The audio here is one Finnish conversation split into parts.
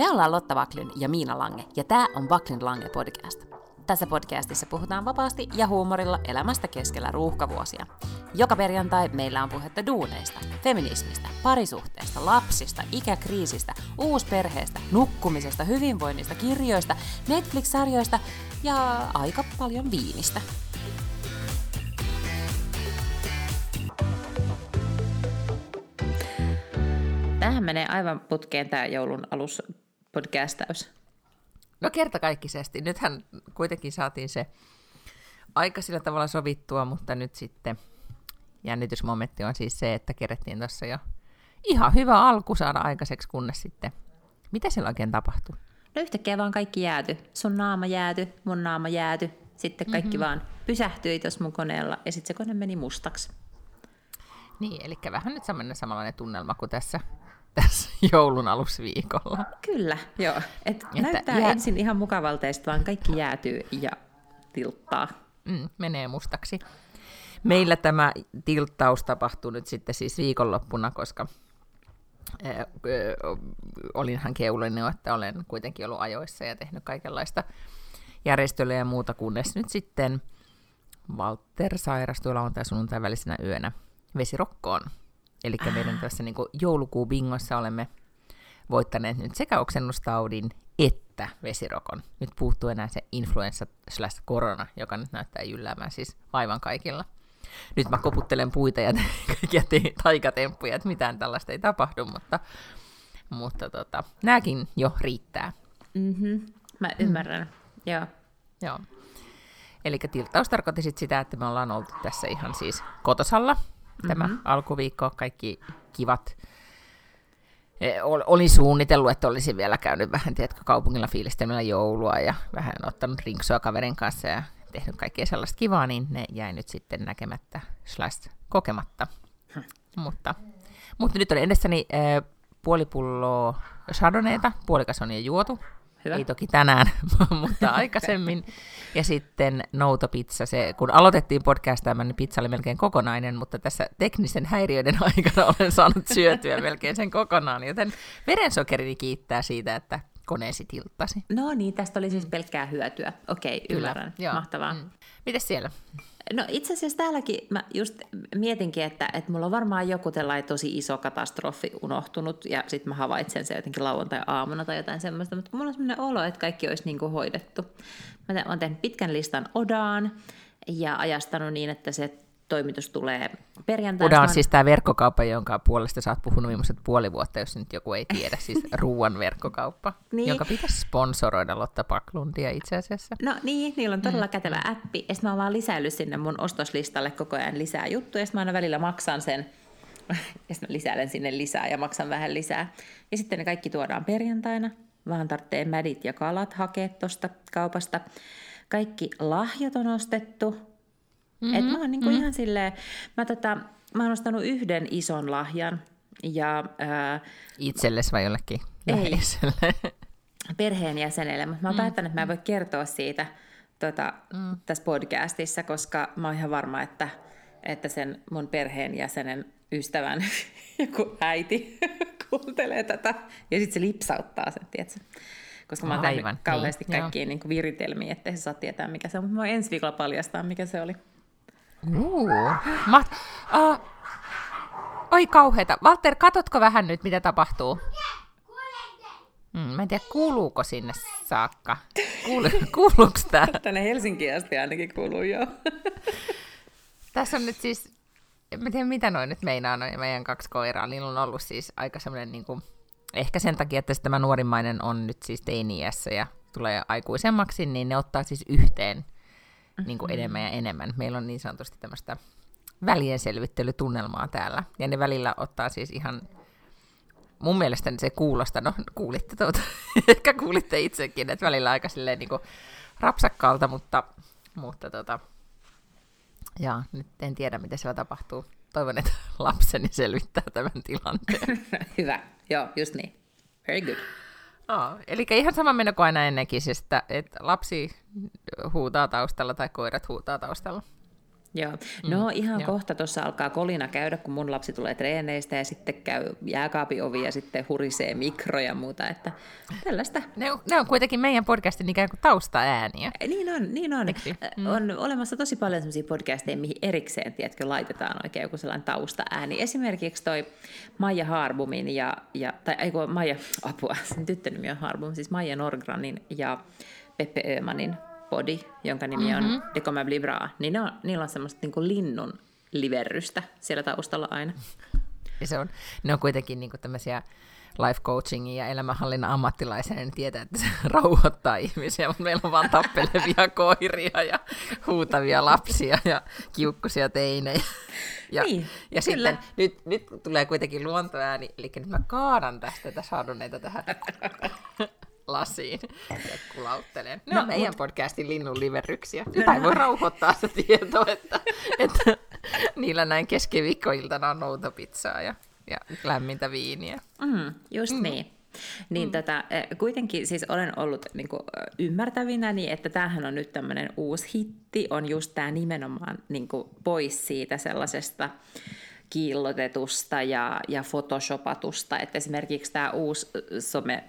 Me ollaan Lotta Vaklin ja Miina Lange, ja tämä on Vaklin Lange podcast. Tässä podcastissa puhutaan vapaasti ja huumorilla elämästä keskellä ruuhkavuosia. Joka perjantai meillä on puhetta duuneista, feminismistä, parisuhteesta, lapsista, ikäkriisistä, uusperheestä, nukkumisesta, hyvinvoinnista, kirjoista, Netflix-sarjoista ja aika paljon viinistä. Tähän menee aivan putkeen tämä joulun alus podcastaus. No kertakaikkisesti. Nythän kuitenkin saatiin se aika sillä tavalla sovittua, mutta nyt sitten jännitysmomentti on siis se, että kerettiin tuossa jo ihan hyvä alku saada aikaiseksi, kunnes sitten, mitä siellä oikein tapahtui? No yhtäkkiä vaan kaikki jääty. Sun naama jääty, mun naama jääty. Sitten kaikki mm-hmm. vaan pysähtyi tuossa mun koneella ja sitten se kone meni mustaksi. Niin, eli vähän nyt samanlainen tunnelma kuin tässä tässä joulun alusviikolla. Kyllä, joo. Et että näyttää jää... ensin ihan mukavalta ja vaan kaikki jäätyy ja tilttaa. Mm, menee mustaksi. Meillä tämä tilttaus tapahtui nyt sitten siis viikonloppuna, koska äh, olinhan keulinen, että olen kuitenkin ollut ajoissa ja tehnyt kaikenlaista järjestelyä ja muuta, kunnes nyt sitten Walter sairastui lauantai sunnuntai välisenä yönä vesirokkoon. Eli meidän tässä niin joulukuun bingossa olemme voittaneet nyt sekä oksennustaudin että vesirokon. Nyt puuttuu enää se influenssa slash korona, joka nyt näyttää jylläämään siis vaivan kaikilla. Nyt mä koputtelen puita ja kaikkia te- taikatemppuja, että mitään tällaista ei tapahdu, mutta, mutta tota, nämäkin jo riittää. Mm-hmm. Mä ymmärrän, mm. joo. Joo. Eli tilttaus tarkoitti sit sitä, että me ollaan oltu tässä ihan siis kotosalla, tämä mm-hmm. alkuviikko, kaikki kivat. E, olin suunnitellut, että olisin vielä käynyt vähän tiedätkö, kaupungilla fiilistelemällä joulua ja vähän ottanut rinksua kaverin kanssa ja tehnyt kaikkea sellaista kivaa, niin ne jäi nyt sitten näkemättä slash kokematta. Hmm. Mutta, mutta nyt on edessäni äh, puoli pulloa chardonnayta, puolikas on jo juotu, Hyvä. Ei toki tänään, mutta aikaisemmin. Ja sitten noutopizza, se, kun aloitettiin podcastaamaan, niin pizza oli melkein kokonainen, mutta tässä teknisen häiriöiden aikana olen saanut syötyä melkein sen kokonaan, joten verensokerini kiittää siitä, että koneesi tilttasi. No niin, tästä oli siis pelkkää hyötyä. Okei, ymmärrän. Kyllä, Mahtavaa. Mm. Mites siellä? No itse asiassa täälläkin mä just mietinkin, että, että mulla on varmaan joku tällainen tosi iso katastrofi unohtunut ja sitten mä havaitsen se jotenkin lauantai-aamuna tai jotain semmoista, mutta mulla on semmoinen olo, että kaikki olisi niin kuin hoidettu. Mä oon tehnyt pitkän listan Odaan ja ajastanut niin, että se toimitus tulee perjantaina. Uda on siis tämä verkkokauppa, jonka puolesta sä oot puhunut viimeiset puoli vuotta, jos nyt joku ei tiedä, siis ruuan verkkokauppa, niin. jonka pitäisi sponsoroida Lotta Paklundia itse asiassa. No niin, niillä on todella mm. kätevä appi, ja mä oon vaan lisäillyt sinne mun ostoslistalle koko ajan lisää juttuja, ja mä aina välillä maksan sen, ja mä lisäilen sinne lisää ja maksan vähän lisää. Ja sitten ne kaikki tuodaan perjantaina, vaan tarvitsee mädit ja kalat hakea tuosta kaupasta. Kaikki lahjat on ostettu, Mm-hmm, Et mä oon niinku mm-hmm. ihan silleen, mä, tota, mä oon ostanut yhden ison lahjan. Ja, ää, Itsellesi vai jollekin Ei, perheenjäsenelle, mutta mä oon mm. päättänyt, että mä en voi kertoa siitä tota, mm. tässä podcastissa, koska mä oon ihan varma, että, että sen mun perheenjäsenen ystävän joku äiti kuuntelee tätä ja sitten se lipsauttaa sen, tiedätkö? koska mä oon tehnyt Aivan, kauheasti niin, kaikkiin niin viritelmiä, ettei se saa tietää, mikä se on. Mutta mä ensi viikolla paljastaa, mikä se oli. Uh, ma- uh, oi kauheeta. Walter, katotko vähän nyt, mitä tapahtuu? Mm, mä en tiedä, kuuluuko sinne saakka. Kuulu, kuuluuko tämä? Tänne Helsinkiin asti ainakin kuuluu, joo. Tässä on nyt siis, en tiedä mitä noin nyt meinaa, noin meidän kaksi koiraa. Niillä on ollut siis aika semmoinen, niin kuin, ehkä sen takia, että tämä nuorimmainen on nyt siis teiniässä ja tulee aikuisemmaksi, niin ne ottaa siis yhteen niin kuin enemmän ja enemmän. Meillä on niin sanotusti tämmöistä välienselvittelytunnelmaa täällä. Ja ne välillä ottaa siis ihan, mun mielestä se kuulostaa, no kuulitte tuota, ehkä kuulitte itsekin, että välillä aika silleen niin kuin rapsakkaalta, mutta, mutta tota, ja nyt en tiedä, mitä siellä tapahtuu. Toivon, että lapseni selvittää tämän tilanteen. Hyvä, joo, just niin. Very good. Oh, eli ihan sama meno kuin aina ennenkin, siis että, että lapsi huutaa taustalla tai koirat huutaa taustalla. Joo. No mm, ihan jo. kohta tuossa alkaa kolina käydä, kun mun lapsi tulee treeneistä ja sitten käy jääkaapin ovi ja sitten hurisee mikro ja muuta, että tällaista. Ne on, ne on kuitenkin meidän podcastin ikään kuin taustaääniä. Niin on, niin on. Mm. On olemassa tosi paljon sellaisia podcasteja, mihin erikseen, tiedätkö, laitetaan oikein joku sellainen taustaääni. Esimerkiksi toi Maija Harbumin ja, ja tai eiku, Maija, apua, sen tyttönimi on Harbum, siis Maija Norgranin ja Peppe Ömanin Body, jonka nimi on mm-hmm. De Comme Bra, niin ne on, niillä on semmoista niin kuin linnun liverrystä siellä taustalla aina. Ja se on, ne on kuitenkin niin kuin tämmöisiä life coachingin ja elämänhallinnan ammattilaisia, niin tietää, että se rauhoittaa ihmisiä, mutta meillä on vaan tappelevia koiria ja huutavia lapsia ja kiukkusia teinejä. Ja, niin, ja sitten nyt, nyt tulee kuitenkin luontoääni, eli nyt mä kaadan tästä tätä saaduneita tähän lasiin ja kulauttelen. Ne no, on meidän mut... podcastin linnun liverryksiä. Sitä ei voi rauhoittaa se tieto, että, että niillä näin keskiviikkoiltana on noutopizzaa ja, ja lämmintä viiniä. Mm, just mm. niin. Niin mm. tota, kuitenkin siis olen ollut niin ymmärtävinä, niin että tämähän on nyt tämmöinen uusi hitti, on just tämä nimenomaan niin kuin, pois siitä sellaisesta kiillotetusta ja, ja photoshopatusta, että esimerkiksi tämä uusi some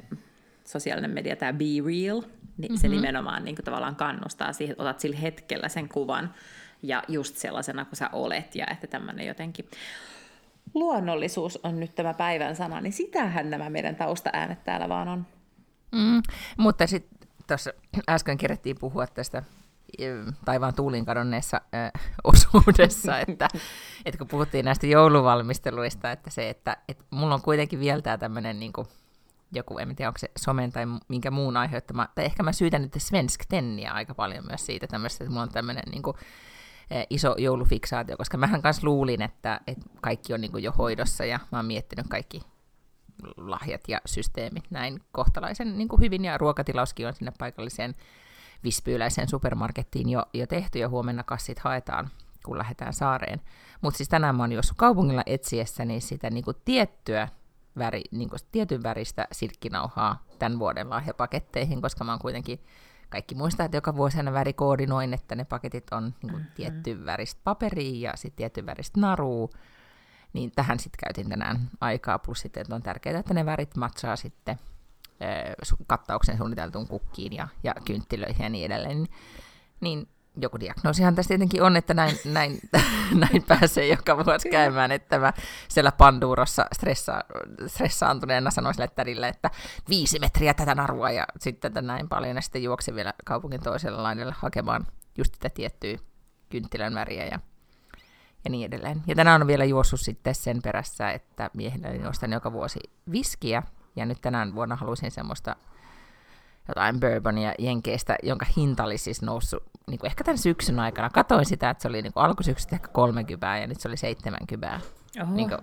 sosiaalinen media, tämä Be Real, niin mm-hmm. se nimenomaan niin kuin tavallaan kannustaa siihen, että otat sillä hetkellä sen kuvan ja just sellaisena kuin sä olet ja että tämmöinen jotenkin luonnollisuus on nyt tämä päivän sana, niin sitähän nämä meidän taustaäänet täällä vaan on. Mm, mutta sitten tuossa äsken kerettiin puhua tästä taivaan tuulin kadonneessa äh, osuudessa, että, että kun puhuttiin näistä jouluvalmisteluista, että se, että, että mulla on kuitenkin vielä tämä tämmöinen niin kuin, joku, en tiedä onko se somen tai minkä muun aiheuttama, tai ehkä mä syytän nyt Svensk Tenniä aika paljon myös siitä tämmöistä, että mulla on tämmöinen niin kuin, iso joulufiksaatio, koska mähän kanssa luulin, että, että kaikki on niin kuin jo hoidossa ja mä oon miettinyt kaikki lahjat ja systeemit näin kohtalaisen niin kuin hyvin ja ruokatilauskin on sinne paikalliseen vispyyläiseen supermarkettiin jo, jo tehty ja huomenna kassit haetaan, kun lähdetään saareen. Mutta siis tänään mä oon juossut kaupungilla etsiessäni sitä niin kuin tiettyä väri, niin kuin tietyn väristä silkkinauhaa tämän vuoden lahjapaketteihin, koska mä oon kuitenkin kaikki muistaa, että joka vuosi aina värikoordinoin, että ne paketit on niin kuin mm-hmm. tietty väristä paperia ja sitten tietty väristä naruu, niin tähän sitten käytin tänään aikaa, plus sitten, että on tärkeää, että ne värit matsaa sitten kattauksen suunniteltuun kukkiin ja, ja kynttilöihin ja niin edelleen, niin joku diagnoosihan tässä tietenkin on, että näin, näin, näin pääsee joka vuosi käymään, että mä siellä Pandurossa stressa, stressaantuneena sanoin sille tädille, että viisi metriä tätä narua ja sitten tätä näin paljon ja sitten juoksin vielä kaupungin toisella laidalla hakemaan just tätä tiettyä kynttilän väriä ja, ja niin edelleen. Ja tänään on vielä juossut sitten sen perässä, että miehille ostan joka vuosi viskiä ja nyt tänään vuonna halusin semmoista jotain bourbonia Jenkeistä, jonka hinta oli siis noussut niin kuin ehkä tämän syksyn aikana. Katoin sitä, että se oli niin alkusyksystä ehkä 30 ja nyt se oli 70. Niin kuin,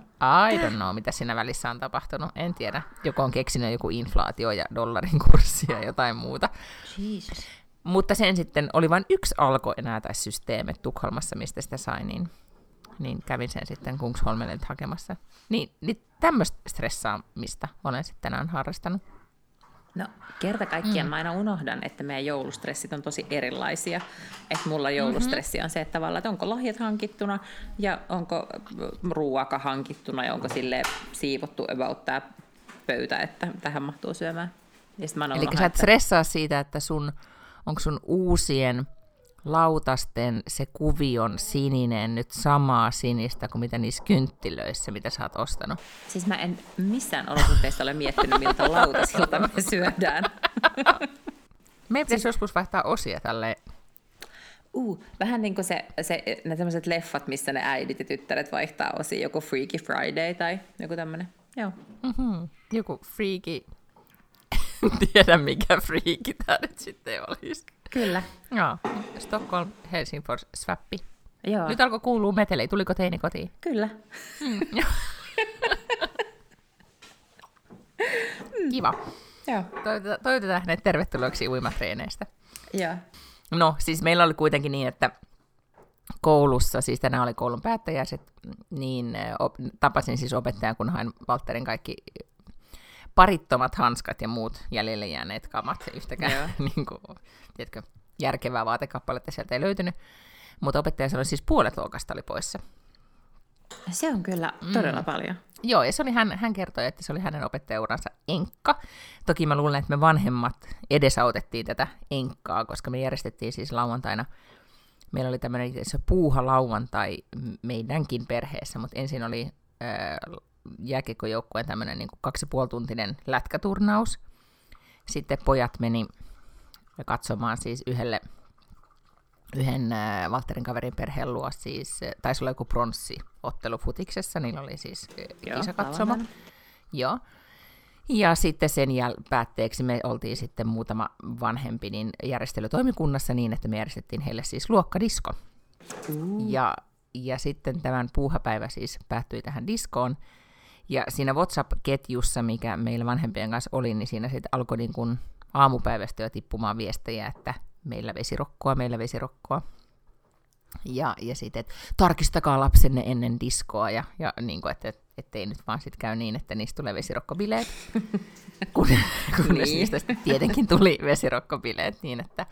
I don't know, mitä siinä välissä on tapahtunut. En tiedä. Joku on keksinyt joku inflaatio ja dollarin kurssi ja jotain muuta. Jesus. Mutta sen sitten oli vain yksi alko enää tai systeemi Tukholmassa, mistä sitä sai, niin, niin kävin sen sitten Kungsholmelle hakemassa. Niin, niin tämmöistä stressaamista olen sitten tänään harrastanut. No kerta kaikkiaan mm. mä aina unohdan, että meidän joulustressit on tosi erilaisia. Että mulla joulustressi mm-hmm. on se, että tavallaan, että onko lahjat hankittuna ja onko ruoka hankittuna ja onko sille siivottu about tämä pöytä, että tähän mahtuu syömään. Eli sä et stressaa siitä, että sun, onko sun uusien lautasten se kuvion sininen nyt samaa sinistä kuin mitä niissä kynttilöissä, mitä sä oot ostanut? Siis mä en missään olosuhteissa ole miettinyt, miltä lautasilta me syödään. Meidän pitäisi siis... joskus vaihtaa osia tälle. Uh, vähän niin kuin se, se, ne tämmöiset leffat, missä ne äidit ja tyttäret vaihtaa osia, joku Freaky Friday tai joku tämmöinen. Joo. Mm-hmm. Joku freaky, tiedä mikä freaky tämä nyt sitten olisi. Kyllä. Joo. Stockholm, Helsingfors, Swappi. Joo. Nyt alkoi kuulua metelei. Tuliko teini kotiin? Kyllä. Mm. Kiva. Joo. Toivotetaan hänet tervetulleeksi uimatreeneistä. Joo. No, siis meillä oli kuitenkin niin, että koulussa, siis tänään oli koulun päättäjäiset, niin op, tapasin siis opettajan, kun hain Valterin kaikki parittomat hanskat ja muut jäljelle jääneet kamat yhtäkään niin kuin, tiedätkö, järkevää vaatekappaletta sieltä ei löytynyt. Mutta opettaja sanoi siis puolet luokasta oli poissa. Se on kyllä todella mm. paljon. Joo, ja se oli hän, hän kertoi, että se oli hänen opettajauransa enkka. Toki mä luulen, että me vanhemmat edesautettiin tätä enkkaa, koska me järjestettiin siis lauantaina, meillä oli tämmöinen puuha lauantai meidänkin perheessä, mutta ensin oli jääkiekkojoukkueen tämmöinen niin kuin kaksi puolituntinen lätkäturnaus. Sitten pojat meni katsomaan siis yhdelle yhden äh, Walterin kaverin perheen luo, siis äh, taisi olla joku pronssiottelu futiksessa, niillä oli siis äh, kisakatsoma. Joo. Ja sitten sen jäl- päätteeksi me oltiin sitten muutama vanhempi niin järjestelytoimikunnassa niin, että me järjestettiin heille siis luokkadisko. Uh. Ja, ja sitten tämän puuhapäivä siis päättyi tähän diskoon. Ja siinä WhatsApp-ketjussa, mikä meillä vanhempien kanssa oli, niin siinä sitten alkoi niin kuin aamupäivästä jo tippumaan viestejä, että meillä vesirokkoa, meillä vesirokkoa. Ja, ja sitten, että tarkistakaa lapsenne ennen diskoa, ja, ja niin kuin, että, ettei nyt vaan sit käy niin, että niistä tulee vesirokkobileet, kun, kunnes niin. niistä tietenkin tuli vesirokkobileet, niin että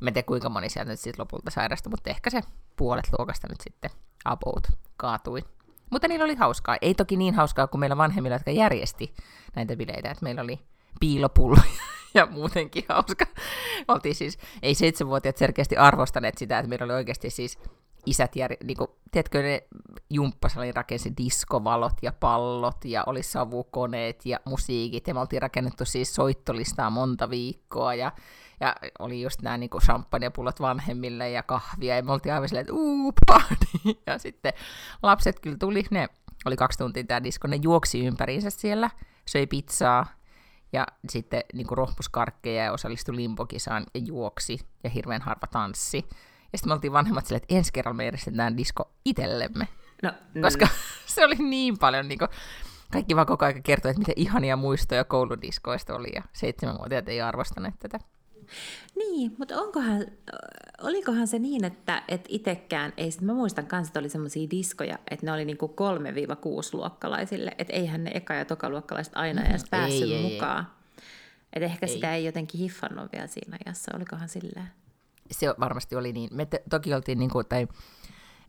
mä en tiedä kuinka moni sieltä nyt sitten lopulta sairastui, mutta ehkä se puolet luokasta nyt sitten about kaatui. Mutta niillä oli hauskaa. Ei toki niin hauskaa kuin meillä vanhemmilla, jotka järjesti näitä bileitä, että meillä oli piilopulloja ja muutenkin hauska. Oltiin siis, ei seitsemänvuotiaat selkeästi arvostaneet sitä, että meillä oli oikeasti siis isät, jär, niin kuin, tiedätkö, ne jumppasali rakensi diskovalot ja pallot ja oli savukoneet ja musiikit ja me oltiin rakennettu siis soittolistaa monta viikkoa ja oli just nämä niin champagnepullot vanhemmille ja kahvia ja me oltiin aivan silleen, että uuu, party. Ja sitten lapset kyllä tuli, ne oli kaksi tuntia tämä disko, ne juoksi ympäriinsä siellä, söi pizzaa, ja sitten niin rohpuskarkkeja ja osallistui limpokisaan ja juoksi ja hirveän harva tanssi. Ja sitten me oltiin vanhemmat silleen, että ensi kerralla me järjestetään disko itsellemme. No, Koska mm. se oli niin paljon, niin kuin, kaikki vaan koko ajan kertoi, että miten ihania muistoja kouludiskoista oli, ja seitsemänvuotiaat ei arvostaneet tätä. Niin, mutta onkohan, olikohan se niin, että, että itsekään ei, mä muistan kanssa, että oli semmoisia diskoja, että ne oli niinku 3-6-luokkalaisille, että eihän ne eka- ja tokaluokkalaiset aina edes mm, päässyt ei, mukaan. Että ehkä ei. sitä ei jotenkin hiffannut vielä siinä ajassa, olikohan silleen? Se varmasti oli niin. Me te, toki oltiin, niin kuin, tai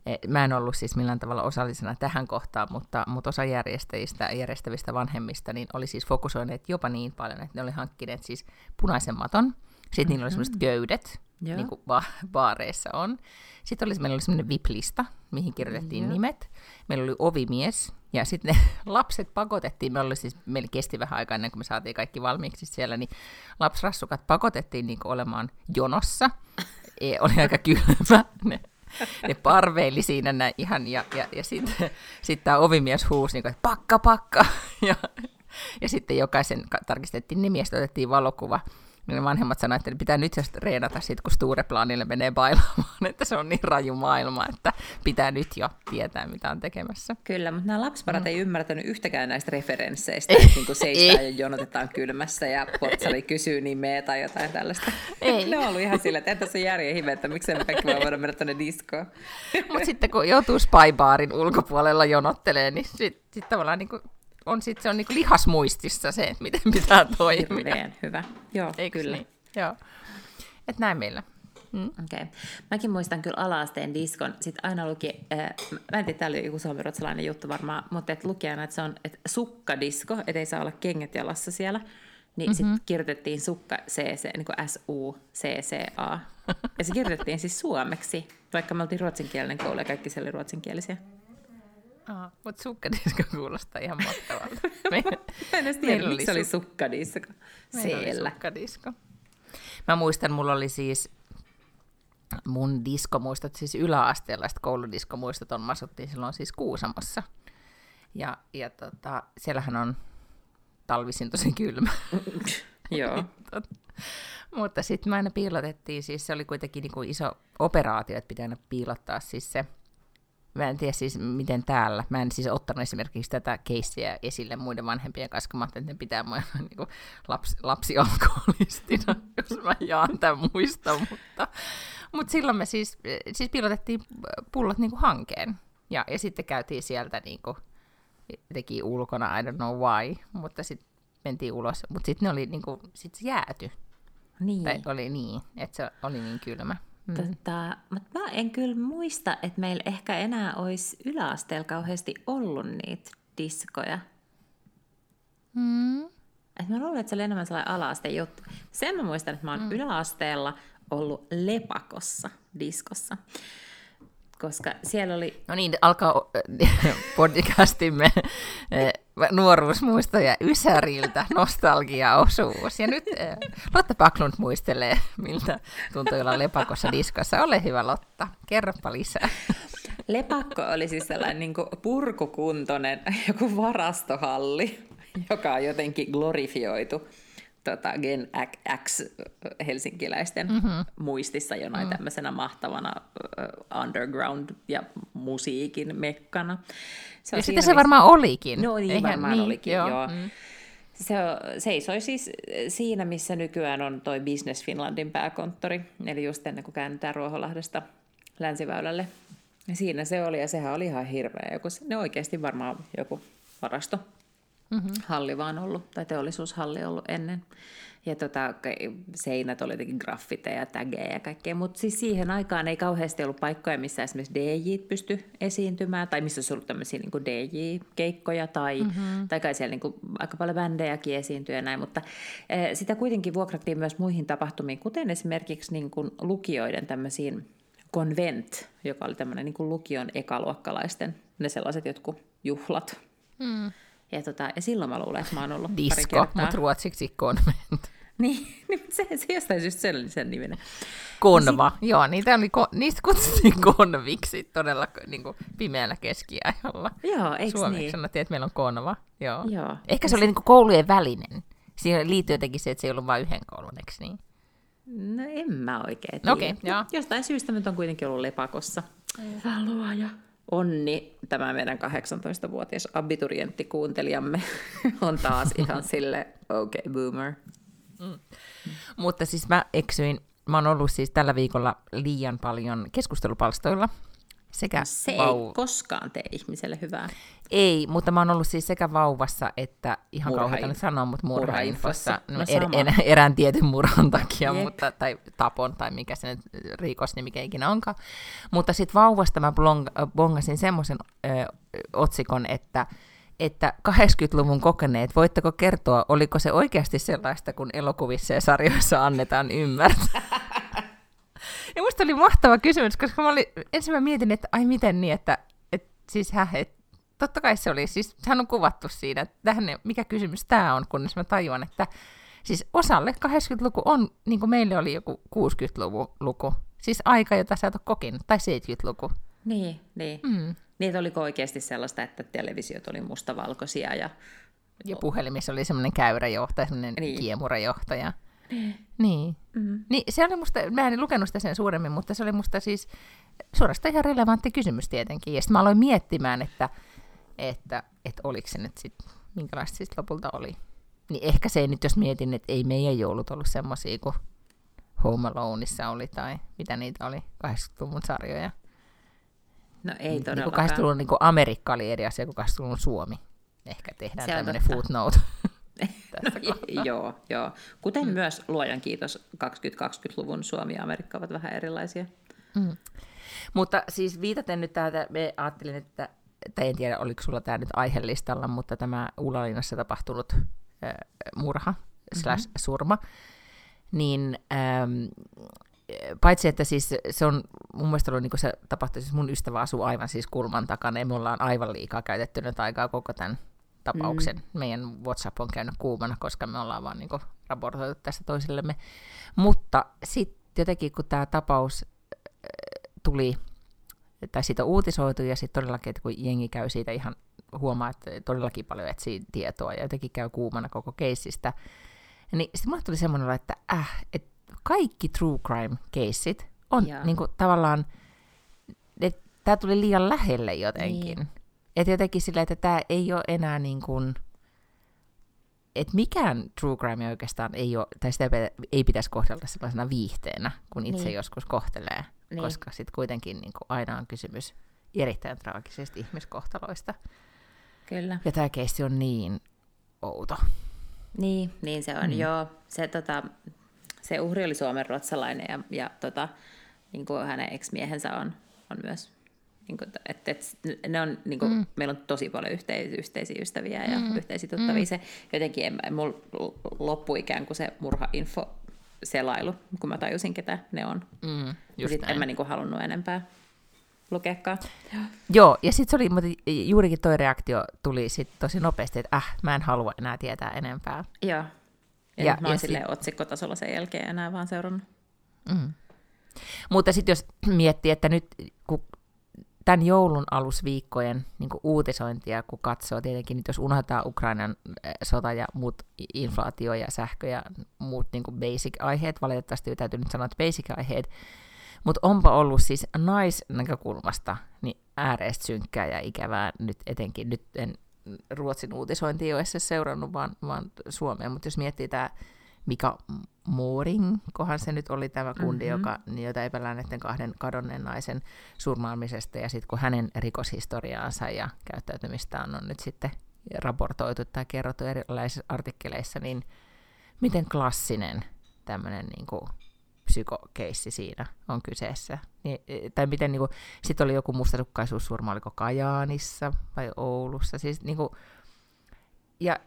e, mä en ollut siis millään tavalla osallisena tähän kohtaan, mutta, mutta osa järjestäjistä, järjestävistä vanhemmista, niin oli siis fokusoineet jopa niin paljon, että ne oli hankkineet siis punaisen maton, sitten mm-hmm. niillä oli semmoiset köydet, Joo. niin kuin ba- baareissa on. Sitten oli, meillä oli semmoinen VIP-lista, mihin kirjoitettiin Joo. nimet. Meillä oli ovimies, ja sitten ne lapset pakotettiin, me oli siis, meillä kesti vähän aikaa ennen kuin me saatiin kaikki valmiiksi siellä, niin lapsrassukat pakotettiin niin olemaan jonossa. E, oli aika kylmä. Ne, ne parveili siinä näin ihan, ja, ja, ja sitten sit tämä ovimies huusi, niin kuin, että pakka, pakka. Ja, ja sitten jokaisen tarkistettiin nimi, ja otettiin valokuva niin vanhemmat sanoivat, että pitää nyt just reenata sit, kun Stureplanille menee bailaamaan, että se on niin raju maailma, että pitää nyt jo tietää, mitä on tekemässä. Kyllä, mutta nämä lapsiparat mm. ei ymmärtänyt yhtäkään näistä referensseistä, että niin kuin seistään ja jonotetaan kylmässä ja potsali kysyy nimeä tai jotain tällaista. Ei. ne on ollut ihan sillä, että tässä on järjen hive, että miksei me kaikki voi voida mennä tuonne diskoon. mutta sitten kun joutuu spybaarin ulkopuolella jonottelee, niin sitten sit tavallaan niin kuin on sit, se on niinku lihasmuistissa se, että miten pitää toimia. Hirveän hyvä. Joo, Eikö kyllä. Niin? Joo. Et näin meillä. Mm. Okay. Mäkin muistan kyllä alaasteen diskon. Sitten aina luki, äh, mä en tiedä, täällä oli joku suomiruotsalainen juttu varmaan, mutta et luki aina, että se on et sukkadisko, että ei saa olla kengät jalassa siellä. Niin mm-hmm. sitten kirjoitettiin sukka CC, niin kuin S-U-C-C-A. Ja se kirjoitettiin siis suomeksi, vaikka me oltiin ruotsinkielinen koulu ja kaikki siellä oli ruotsinkielisiä. Aha, mutta sukkadisko kuulostaa ihan mahtavalta. Me, en edes tiedä, miksi se oli sukkadisko siellä. Oli sukkadisko. Mä muistan, mulla oli siis mun diskomuistot, siis yläasteella, kouludiskomuistot on masuttiin silloin siis Kuusamossa. Ja, ja tota, siellähän on talvisin tosi kylmä. Joo. Mutta sitten mä aina piilotettiin, siis se oli kuitenkin niin kuin iso operaatio, että pitää aina piilottaa siis se Mä en tiedä siis, miten täällä. Mä en siis ottanut esimerkiksi tätä keissiä esille muiden vanhempien kanssa, kun mä että ne pitää mua niin lapsi, lapsialkoholistina, jos mä jaan tämän muista. Mutta, mutta silloin me siis, siis piilotettiin pullot niin kuin hankeen. Ja, ja sitten käytiin sieltä niin kuin, teki ulkona, I don't know why, mutta sitten mentiin ulos. Mutta sitten ne oli niin kuin, sit se jääty. Niin. Tai oli niin, että se oli niin kylmä. Mm. Tota, mutta mä en kyllä muista, että meillä ehkä enää olisi yläasteella kauheasti ollut niitä diskoja. Mm. Et mä luulen, että se oli enemmän sellainen ala juttu. Sen mä muistan, että mä oon mm. yläasteella ollut lepakossa, diskossa koska siellä oli... No niin, alkaa podcastimme eh, nuoruusmuistoja Ysäriltä, nostalgia-osuus. Ja nyt eh, Lotta Paklund muistelee, miltä tuntui olla lepakossa diskossa. Ole hyvä Lotta, kerropa lisää. Lepakko oli siis sellainen niin purkukuntoinen joku varastohalli, joka on jotenkin glorifioitu tota, Gen X helsinkiläisten mm-hmm. muistissa jonain mm. tämmöisenä mahtavana uh, underground ja musiikin mekkana. Se ja sitten se varmaan olikin. No niin, Eihän, varmaan niin, olikin, joo. joo. Mm. Se seisoi siis siinä, missä nykyään on toi Business Finlandin pääkonttori, eli just ennen kuin käännytään Ruoholahdesta länsiväylälle. Siinä se oli, ja sehän oli ihan hirveä. Joku, ne oikeasti varmaan joku varasto mm-hmm. halli vaan ollut, tai teollisuushalli ollut ennen. Ja tota, seinät oli jotenkin graffiteja ja tägejä ja kaikkea, mutta siis siihen aikaan ei kauheasti ollut paikkoja, missä esimerkiksi DJ pysty esiintymään, tai missä olisi ollut tämmöisiä niin DJ-keikkoja, tai, mm-hmm. tai kai siellä niin kuin, aika paljon bändejäkin esiintyy ja näin, mutta e, sitä kuitenkin vuokrattiin myös muihin tapahtumiin, kuten esimerkiksi niin kuin lukioiden tämmöisiin konvent, joka oli tämmöinen niin kuin lukion ekaluokkalaisten, ne sellaiset jotkut juhlat. Mm. Ja, tota, ja silloin mä luulen, että mä oon ollut Disco, pari kertaa. mutta ruotsiksi konvent. Niin, niin se, se jostain syystä sen, sen niminen. Konva, sit... joo, niitä oli, niistä kutsuttiin konviksi todella niin kuin pimeällä keskiajalla. Joo, eikö Suomeksi niin? sanottiin, että meillä on konva, joo. joo. Ehkä se oli niin kuin koulujen välinen. Siihen liittyy jotenkin se, että se ei ollut vain yhden koulun, eikö niin? No en mä oikein tiedä. Okay, joo. Jostain syystä nyt on kuitenkin ollut lepakossa. Hyvä luoja. Onni, tämä meidän 18-vuotias abiturienttikuuntelijamme on taas ihan sille okei, okay, boomer. Mm. Mutta siis mä eksyin, mä oon ollut siis tällä viikolla liian paljon keskustelupalstoilla sekä se vau... ei koskaan tee ihmiselle hyvää. Ei, mutta mä oon ollut siis sekä vauvassa että ihan kauheita nyt sanoa, mutta murhainfossa. No, er, er, erään tietyn murhan takia, mutta, tai tapon tai mikä se nyt rikosnimi mikä ikinä onkaan. Mutta sitten vauvasta mä bongasin semmoisen otsikon, että että 80-luvun kokeneet, voitteko kertoa, oliko se oikeasti sellaista, kun elokuvissa ja sarjoissa annetaan ymmärtää? Ja musta oli mahtava kysymys, koska mä olin, ensin mä mietin, että ai miten niin, että, että siis hä, että totta kai se oli, siis sehän on kuvattu siinä, että tähän, mikä kysymys tämä on, kunnes mä tajuan, että siis osalle 80-luku on, niin kuin meille oli joku 60-luvun luku, siis aika, jota sä et ole kokinut, tai 70-luku. Niin, niin. Mm. Niin, oliko oikeasti sellaista, että televisiot oli mustavalkoisia ja... Ja puhelimissa oli semmoinen käyräjohtaja, semmoinen niin. kiemurajohtaja. Niin. Mm. niin. Se oli musta, mä en lukenut sitä sen suuremmin, mutta se oli musta siis suorastaan ihan relevantti kysymys tietenkin. Ja sitten mä aloin miettimään, että, että, että oliko se nyt sitten, minkälaista siis lopulta oli. Niin ehkä se ei nyt, jos mietin, että ei meidän joulut ollut semmoisia kuin Home Aloneissa oli tai mitä niitä oli, 80-luvun sarjoja. No ei niin, todellakaan. Niin 80-luvun niin Amerikka oli eri asia kuin 80-luvun Suomi. Ehkä tehdään tämmöinen footnote. no, joo, joo. Kuten mm. myös luojan kiitos 2020-luvun Suomi ja Amerikka ovat vähän erilaisia. Mm. Mutta siis viitaten nyt täältä, me ajattelin, että, tai en tiedä oliko sulla tämä nyt aihelistalla, mutta tämä Uulalinassa tapahtunut äh, murha mm-hmm. slash surma, niin ähm, paitsi että siis se on mun mielestä ollut niin se tapahtui, siis mun ystävä asuu aivan siis kulman takana, ja me ollaan aivan liikaa käytetty nyt aikaa koko tämän tapauksen. Mm. Meidän WhatsApp on käynyt kuumana, koska me ollaan vaan niin raportoitu tästä toisillemme. Mutta sitten jotenkin, kun tämä tapaus äh, tuli, tai siitä uutisoitu, ja sitten todellakin, että kun jengi käy siitä ihan huomaa, että todellakin paljon etsii tietoa, ja jotenkin käy kuumana koko keissistä, niin sitten mulle tuli semmoinen, että äh, että kaikki true crime-keissit on yeah. niin kuin, tavallaan, että tämä tuli liian lähelle jotenkin. Niin. Että jotenkin sillä, että tämä ei ole enää niin kuin, että mikään true crime oikeastaan ei ole, tai sitä ei pitäisi kohdella sellaisena viihteenä, kun itse niin. joskus kohtelee, niin. koska sitten kuitenkin niin kuin aina on kysymys erittäin traagisista ihmiskohtaloista. Kyllä. Ja tämä keissi on niin outo. Niin, niin se on, mm. joo. Se, tota, se uhri oli suomen ruotsalainen ja, ja tota, niin kuin hänen ex-miehensä on, on myös niin kuin, että, että ne on, niin kuin, mm. meillä on tosi paljon yhteisiä, yhteisiä ystäviä ja mm. yhteisiä tuttavia. Mm. Se jotenkin en, mulla loppui ikään kuin se murha-info selailu, kun mä tajusin, ketä ne on. Mm, just en mä niin kuin, halunnut enempää lukeekaan. Joo, ja sitten se oli, mutta juurikin toi reaktio tuli sit tosi nopeasti, että äh, mä en halua enää tietää enempää. Joo. Ja, ja mä oon silleen sit... otsikkotasolla sen jälkeen enää vaan seurannut. Mm. Mutta sitten jos miettii, että nyt kun tämän joulun alusviikkojen niin uutisointia, kun katsoo tietenkin, nyt jos unohdetaan Ukrainan eh, sota ja muut inflaatio ja sähkö ja muut niin basic-aiheet, valitettavasti täytyy nyt sanoa, että basic-aiheet, mutta onpa ollut siis naisnäkökulmasta niin ääreistä synkkää ja ikävää nyt etenkin, nyt en Ruotsin uutisointi ole seurannut, vaan, vaan Suomea, mutta jos miettii tämä Mika Mooring, kohan se nyt oli tämä kundi, mm-hmm. joka, jota epäillään näiden kahden kadonneen naisen surmaamisesta, ja sitten kun hänen rikoshistoriaansa ja käyttäytymistään on nyt sitten raportoitu tai kerrottu erilaisissa artikkeleissa, niin miten klassinen tämmöinen niin kuin psykokeissi siinä on kyseessä. Niin, tai miten niin sitten oli joku mustasukkaisuussurma, oliko Kajaanissa vai Oulussa. Siis, niin kuin, ja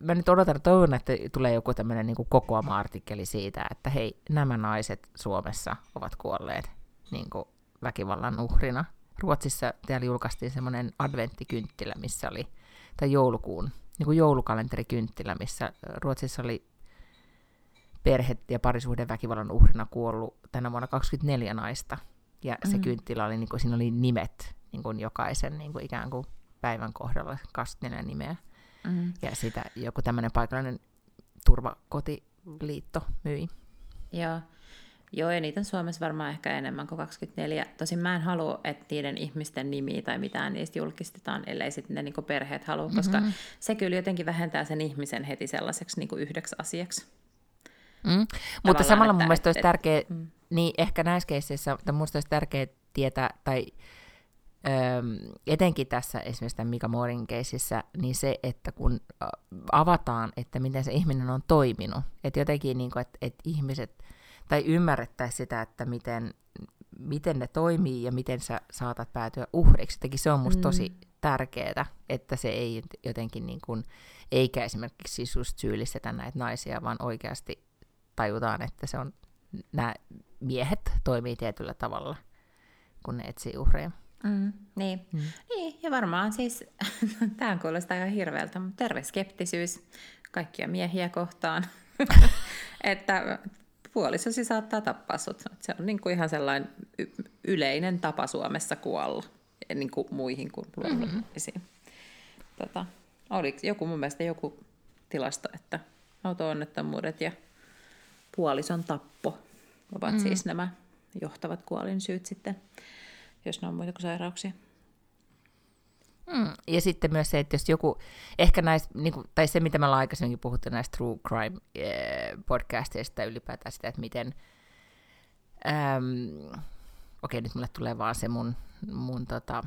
mä nyt odotan, toivon, että tulee joku tämmöinen niin kokoama artikkeli siitä, että hei, nämä naiset Suomessa ovat kuolleet niin kuin väkivallan uhrina. Ruotsissa täällä julkaistiin semmoinen adventtikynttilä, missä oli, tai joulukuun, niin kuin joulukalenterikynttilä, missä Ruotsissa oli perhe- ja parisuhden väkivallan uhrina kuollut tänä vuonna 24 naista. Ja se mm. kynttilä oli, niin kuin, siinä oli nimet niin kuin jokaisen niin kuin ikään kuin päivän kohdalla, 24 nimeä. Mm. Ja sitä joku tämmöinen paikallinen turvakotiliitto myi. Joo. Joo, ja niitä on Suomessa varmaan ehkä enemmän kuin 24. Tosin mä en halua, että niiden ihmisten nimi tai mitään niistä julkistetaan, ellei sitten ne niinku perheet halua, koska mm-hmm. se kyllä jotenkin vähentää sen ihmisen heti sellaiseksi niinku yhdeksi asiaksi. Mm. Mutta samalla mun mielestä olisi tärkeää, mm. niin ehkä näissä keisseissä, mutta mun olisi tärkeää tietää, tai öm, etenkin tässä esimerkiksi tämän Mika Moorin keisissä, niin se, että kun avataan, että miten se ihminen on toiminut, että jotenkin niin kuin, että, että ihmiset, tai ymmärrettäisiin sitä, että miten, miten ne toimii ja miten sä saatat päätyä uhriksi. Jotenkin se on musta mm. tosi tärkeää, että se ei jotenkin niin kuin, eikä esimerkiksi just syyllistetä näitä naisia, vaan oikeasti tajutaan, että se on, nämä miehet toimii tietyllä tavalla, kun ne etsii uhreja. Mm, niin. Mm. niin, ja varmaan siis, tämä kuulostaa ihan hirveältä, mutta terve skeptisyys kaikkia miehiä kohtaan, että puolisosi saattaa tappaa sut. Se on niin kuin ihan sellainen y- yleinen tapa Suomessa kuolla, niin kuin muihin kuin luonnollisiin. Mm-hmm. Tota, oliko joku mun mielestä joku tilasto, että auto-onnettomuudet ja puolison tappo ovat mm. siis nämä johtavat kuolinsyyt sitten, jos ne on muita kuin sairauksia. Mm. Ja sitten myös se, että jos joku, ehkä näistä, niin kuin, tai se mitä me ollaan aikaisemminkin puhuttu näistä true crime eh, podcasteista ylipäätään sitä, että miten, ähm, okei nyt mulle tulee vaan se mun, mun tota,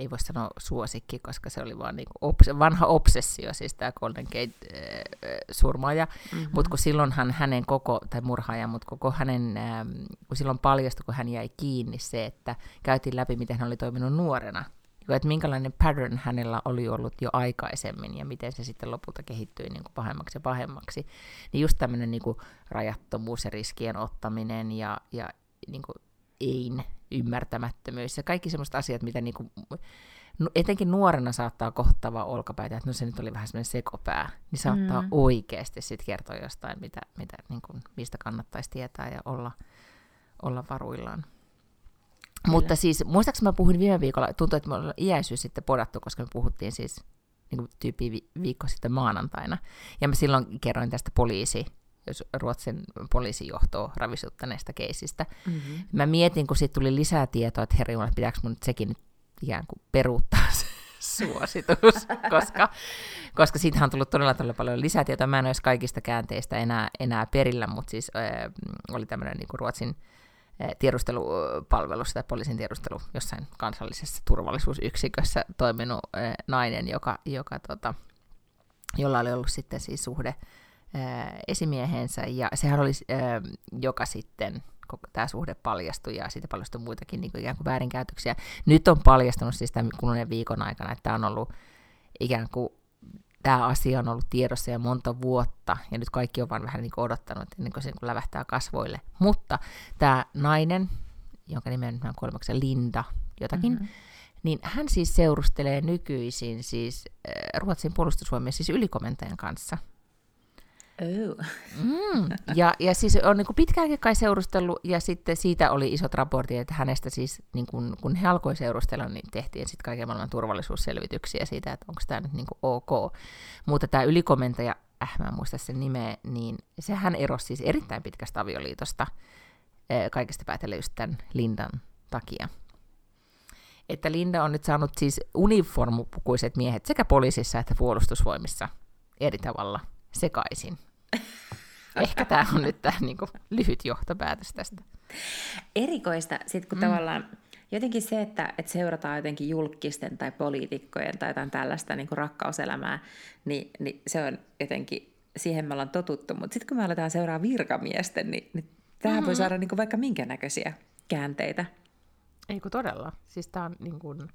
ei voi sanoa suosikki, koska se oli vaan niinku obs- vanha obsessio, siis tämä Golden Gate-surmaaja. Äh, mm-hmm. Mutta kun silloinhan hänen koko, tai murhaaja, mutta koko hänen, äh, kun silloin paljastui, kun hän jäi kiinni se, että käytiin läpi, miten hän oli toiminut nuorena. Että minkälainen pattern hänellä oli ollut jo aikaisemmin ja miten se sitten lopulta kehittyi niin kuin pahemmaksi ja pahemmaksi. Niin just tämmöinen niin rajattomuus ja riskien ottaminen ja, ja niin kuin ein ymmärtämättömyys ja kaikki semmoista asiat, mitä niinku, etenkin nuorena saattaa kohtava olkapäitä, että no se nyt oli vähän semmoinen sekopää, niin saattaa mm. oikeasti sitten kertoa jostain, mitä, mitä, niin kuin, mistä kannattaisi tietää ja olla, olla varuillaan. Kyllä. Mutta siis, muistaakseni mä puhuin viime viikolla, tuntuu, että me ollaan iäisyys sitten podattu, koska me puhuttiin siis niin tyyppi viikko sitten maanantaina. Ja mä silloin kerroin tästä poliisi Ruotsin poliisijohtoa ravisuttaneesta keisistä. Mm-hmm. Mä mietin, kun siitä tuli lisää tietoa, että herri että pitääkö mun nyt sekin nyt ikään kuin peruuttaa se suositus, koska, koska siitä on tullut todella, todella paljon lisätietoa. Mä en olisi kaikista käänteistä enää, enää perillä, mutta siis äh, oli tämmöinen niin Ruotsin tiedustelupalvelussa tai poliisin tiedustelu jossain kansallisessa turvallisuusyksikössä toiminut äh, nainen, joka, joka tota, jolla oli ollut sitten siis suhde esimiehensä, ja sehän oli, joka sitten tämä suhde paljastui ja siitä paljastui muitakin niin kuin ikään kuin väärinkäytöksiä. Nyt on paljastunut siis tämän kuluneen viikon aikana, että tämä on ollut ikään kuin tämä asia on ollut tiedossa jo monta vuotta, ja nyt kaikki on vaan vähän niin kuin odottanut, ennen kuin se niin lävähtää kasvoille. Mutta tämä nainen, jonka nimen on kolmaksi Linda jotakin, mm-hmm. niin hän siis seurustelee nykyisin siis äh, Ruotsin puolustusvoimien siis ylikomentajan kanssa – Oh. Mm. Ja, ja siis on niin pitkäänkin kai seurustellut, ja sitten siitä oli isot raportit, että hänestä siis, niin kuin, kun he alkoi seurustella, niin tehtiin sitten kaiken maailman turvallisuusselvityksiä siitä, että onko tämä nyt niin ok. Mutta tämä ylikomentaja, äh, mä en muista sen nimeä, niin sehän erosi siis erittäin pitkästä avioliitosta kaikesta päätellen just tämän Lindan takia. Että Linda on nyt saanut siis uniformupukuiset miehet sekä poliisissa että puolustusvoimissa eri tavalla sekaisin. Ehkä tämä on nyt tämä niinku lyhyt johtopäätös tästä. Erikoista, sit kun mm. tavallaan jotenkin se, että, että seurataan jotenkin julkisten tai poliitikkojen tai jotain tällaista niin kuin rakkauselämää, niin, niin se on jotenkin, siihen me ollaan totuttu. Mutta sitten kun me aletaan seuraa virkamiesten, niin, niin tähän mm. voi saada niin kuin vaikka minkä näköisiä käänteitä. Ei kun todella. Siis tämä on niin kuin,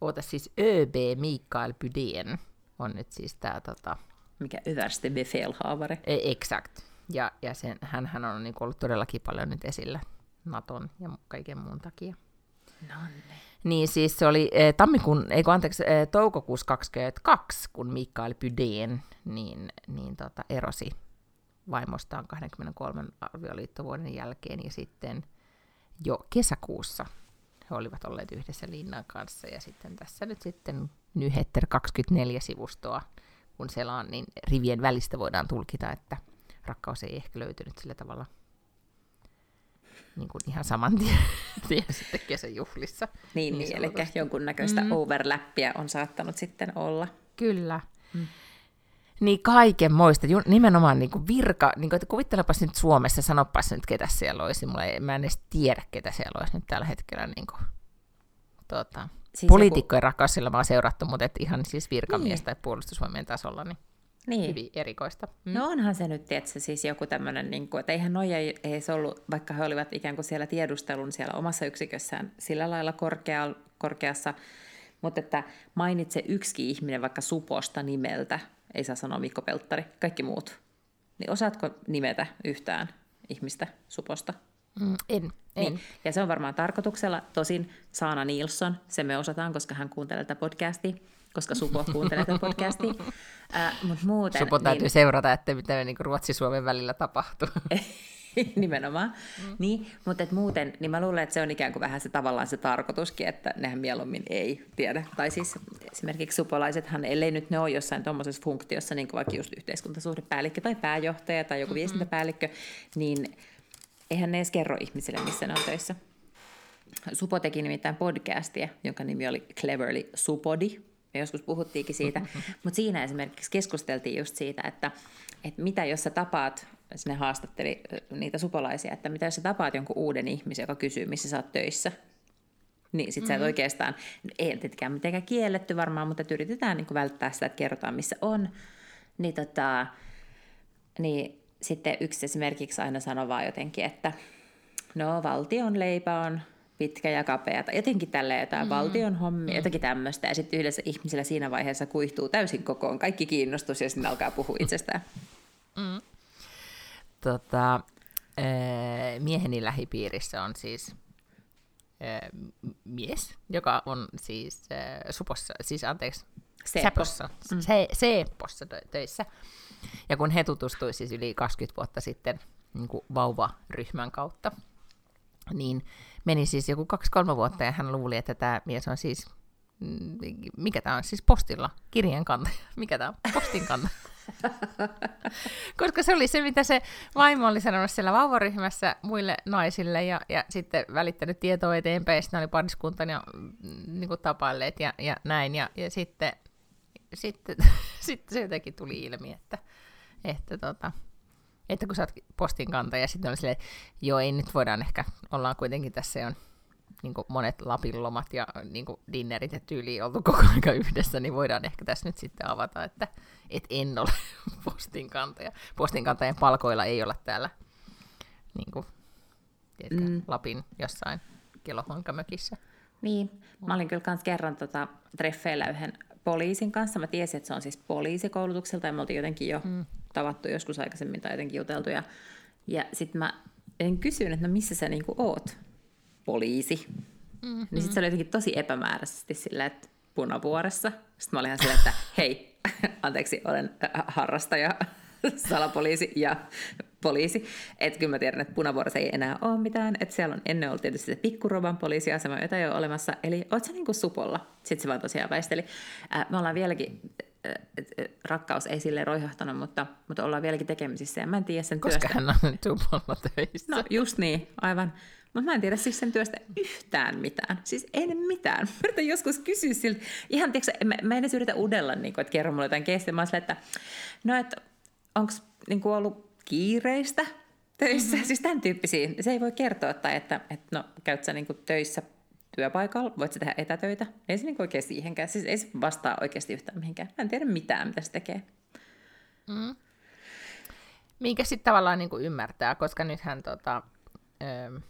oota siis ÖB Mikael Bydén on nyt siis tämä tota, mikä överste befälhavare. E, exakt. Ja, ja sen, hän, hän on niin ollut todellakin paljon nyt esillä Naton ja kaiken muun takia. Nonne. Niin siis se oli eh, tammikuun, ei anteeksi, eh, toukokuussa 22, kun Mikael Pydeen niin, niin tota, erosi vaimostaan 23 avioliittovuoden jälkeen ja sitten jo kesäkuussa he olivat olleet yhdessä Linnan kanssa ja sitten tässä nyt sitten Nyhetter 24 sivustoa kun selaan, niin rivien välistä voidaan tulkita, että rakkaus ei ehkä löytynyt sillä tavalla niin kuin ihan saman tien, tien sitten kesäjuhlissa. Niin, niin, niin eli jonkunnäköistä mm. overlappia on saattanut sitten olla. Kyllä. Mm. Niin kaiken moista, nimenomaan niin kuin virka, niin kuin, että kuvittelepas nyt Suomessa, sanopas nyt ketä siellä olisi, mulla ei, mä en edes tiedä ketä siellä olisi nyt tällä hetkellä niin kuin, tuota, Siis Poliitikkojen joku... rakkausilla mä oon seurattu, mutta et ihan siis virkamies niin. tai puolustusvoimien tasolla, niin, niin. hyvin erikoista. Mm. No onhan se nyt, tietysti, siis joku tämmöinen, niin kuin, että eihän noja ei se ollut, vaikka he olivat ikään kuin siellä tiedustelun siellä omassa yksikössään sillä lailla korkea, korkeassa, mutta että mainitse yksi ihminen vaikka Suposta nimeltä, ei saa sanoa Mikko Pelttari, kaikki muut. Niin osaatko nimetä yhtään ihmistä Suposta? Mm, en, en. Niin. Ja se on varmaan tarkoituksella. Tosin Saana Nilsson, se me osataan, koska hän kuuntelee tätä podcastia, koska Supo kuuntelee tätä podcastia. Äh, mut muuten, Supo täytyy niin... seurata, että mitä niin Ruotsi-Suomen välillä tapahtuu. Nimenomaan. Mm. Niin, mutta et muuten, niin mä luulen, että se on ikään kuin vähän se tavallaan se tarkoituskin, että nehän mieluummin ei tiedä. Tai siis esimerkiksi supolaisethan, ellei nyt ne ole jossain tuommoisessa funktiossa, niin kuin vaikka just yhteiskuntasuhdepäällikkö tai pääjohtaja tai joku mm-hmm. viestintäpäällikkö, niin eihän ne edes kerro ihmisille, missä ne on töissä. Supo teki nimittäin podcastia, jonka nimi oli Cleverly Supodi. Me joskus puhuttiinkin siitä, mutta siinä esimerkiksi keskusteltiin just siitä, että, että mitä jos sä tapaat, sinne haastatteli niitä supolaisia, että mitä jos sä tapaat jonkun uuden ihmisen, joka kysyy, missä sä oot töissä, niin sit mm-hmm. sä et oikeastaan, ei tietenkään mitenkään kielletty varmaan, mutta yritetään niin välttää sitä, että kerrotaan missä on. Niin, tota, niin sitten yksi esimerkiksi aina sanoo vaan jotenkin, että no valtion leipä on pitkä ja kapea, tai jotenkin tälle jotain mm. valtion hommi, mm. jotakin tämmöistä, ja sitten yhdessä ihmisellä siinä vaiheessa kuihtuu täysin kokoon kaikki kiinnostus, ja sitten alkaa puhua itsestään. Mm. Tota, mieheni lähipiirissä on siis mies, joka on siis supossa, siis anteeksi, Seppossa, mm. Se, Seppossa töissä. Ja kun he tutustuivat siis yli 20 vuotta sitten niin kuin vauvaryhmän kautta, niin meni siis joku kaksi-kolme vuotta ja hän luuli, että tämä mies on siis, mm, mikä tämä on siis postilla, kirjeen kantaja, mikä tämä on, postin kantaja. Koska se oli se, mitä se vaimo oli sanonut siellä vauvaryhmässä muille naisille ja, ja sitten välittänyt tietoa eteenpäin, ja sitten oli pariskunta ja mm, niin kuin tapailleet ja, ja näin. Ja, ja sitten, sitten, sitten se jotenkin tuli ilmi, että, että, tota, että kun sä oot postin kantaja, sitten oli silleen, joo ei nyt voidaan ehkä, ollaan kuitenkin tässä on niin monet Lapin lomat ja niin dinnerit ja tyyli oltu koko aika yhdessä, niin voidaan ehkä tässä nyt sitten avata, että et en ole postin kantaja. Postin kantajan palkoilla ei olla täällä niin kuin, tiedätkö, mm. Lapin jossain kelohonkamökissä. Niin, mä olin kyllä kans kerran tota, treffeillä yhden poliisin kanssa. Mä tiesin, että se on siis poliisikoulutukselta ja me oltiin jotenkin jo mm. tavattu joskus aikaisemmin tai jotenkin juteltu. Ja, ja sitten mä en kysynyt, että no missä sä niinku oot, poliisi. Mm-hmm. Niin sitten se oli jotenkin tosi epämääräisesti silleen, että punavuoressa. Sitten mä olin ihan silleen, että hei, anteeksi, olen harrastaja, salapoliisi ja poliisi. Että kyllä mä tiedän, että punavuorossa ei enää ole mitään. Että siellä on ennen ollut tietysti se pikkuroban poliisiasema, jota ei ole olemassa. Eli oot sä niinku supolla? Sitten se vaan tosiaan väisteli. me ollaan vieläkin, rakkaus ei sille roihahtanut, mutta, mutta ollaan vieläkin tekemisissä. Ja mä en tiedä sen Koska työstä. hän on supolla töissä. No just niin, aivan. Mutta mä en tiedä siis sen työstä yhtään mitään. Siis en mitään. Mä yritän joskus kysyä siltä, ihan tiedätkö, mä, mä en edes yritä udella, niin kuin, että kerro mulle jotain keistä. Mä että no, että onko niin ollut kiireistä töissä, mm-hmm. siis tämän tyyppisiä. Se ei voi kertoa, tai että, että no, käyt sä niin kuin töissä työpaikalla, voit sä tehdä etätöitä. Ei se niin oikein siihenkään, siis ei se vastaa oikeasti yhtään mihinkään. Mä en tiedä mitään, mitä se tekee. Mm. Minkä sitten tavallaan niin kuin ymmärtää, koska nythän tota, öö,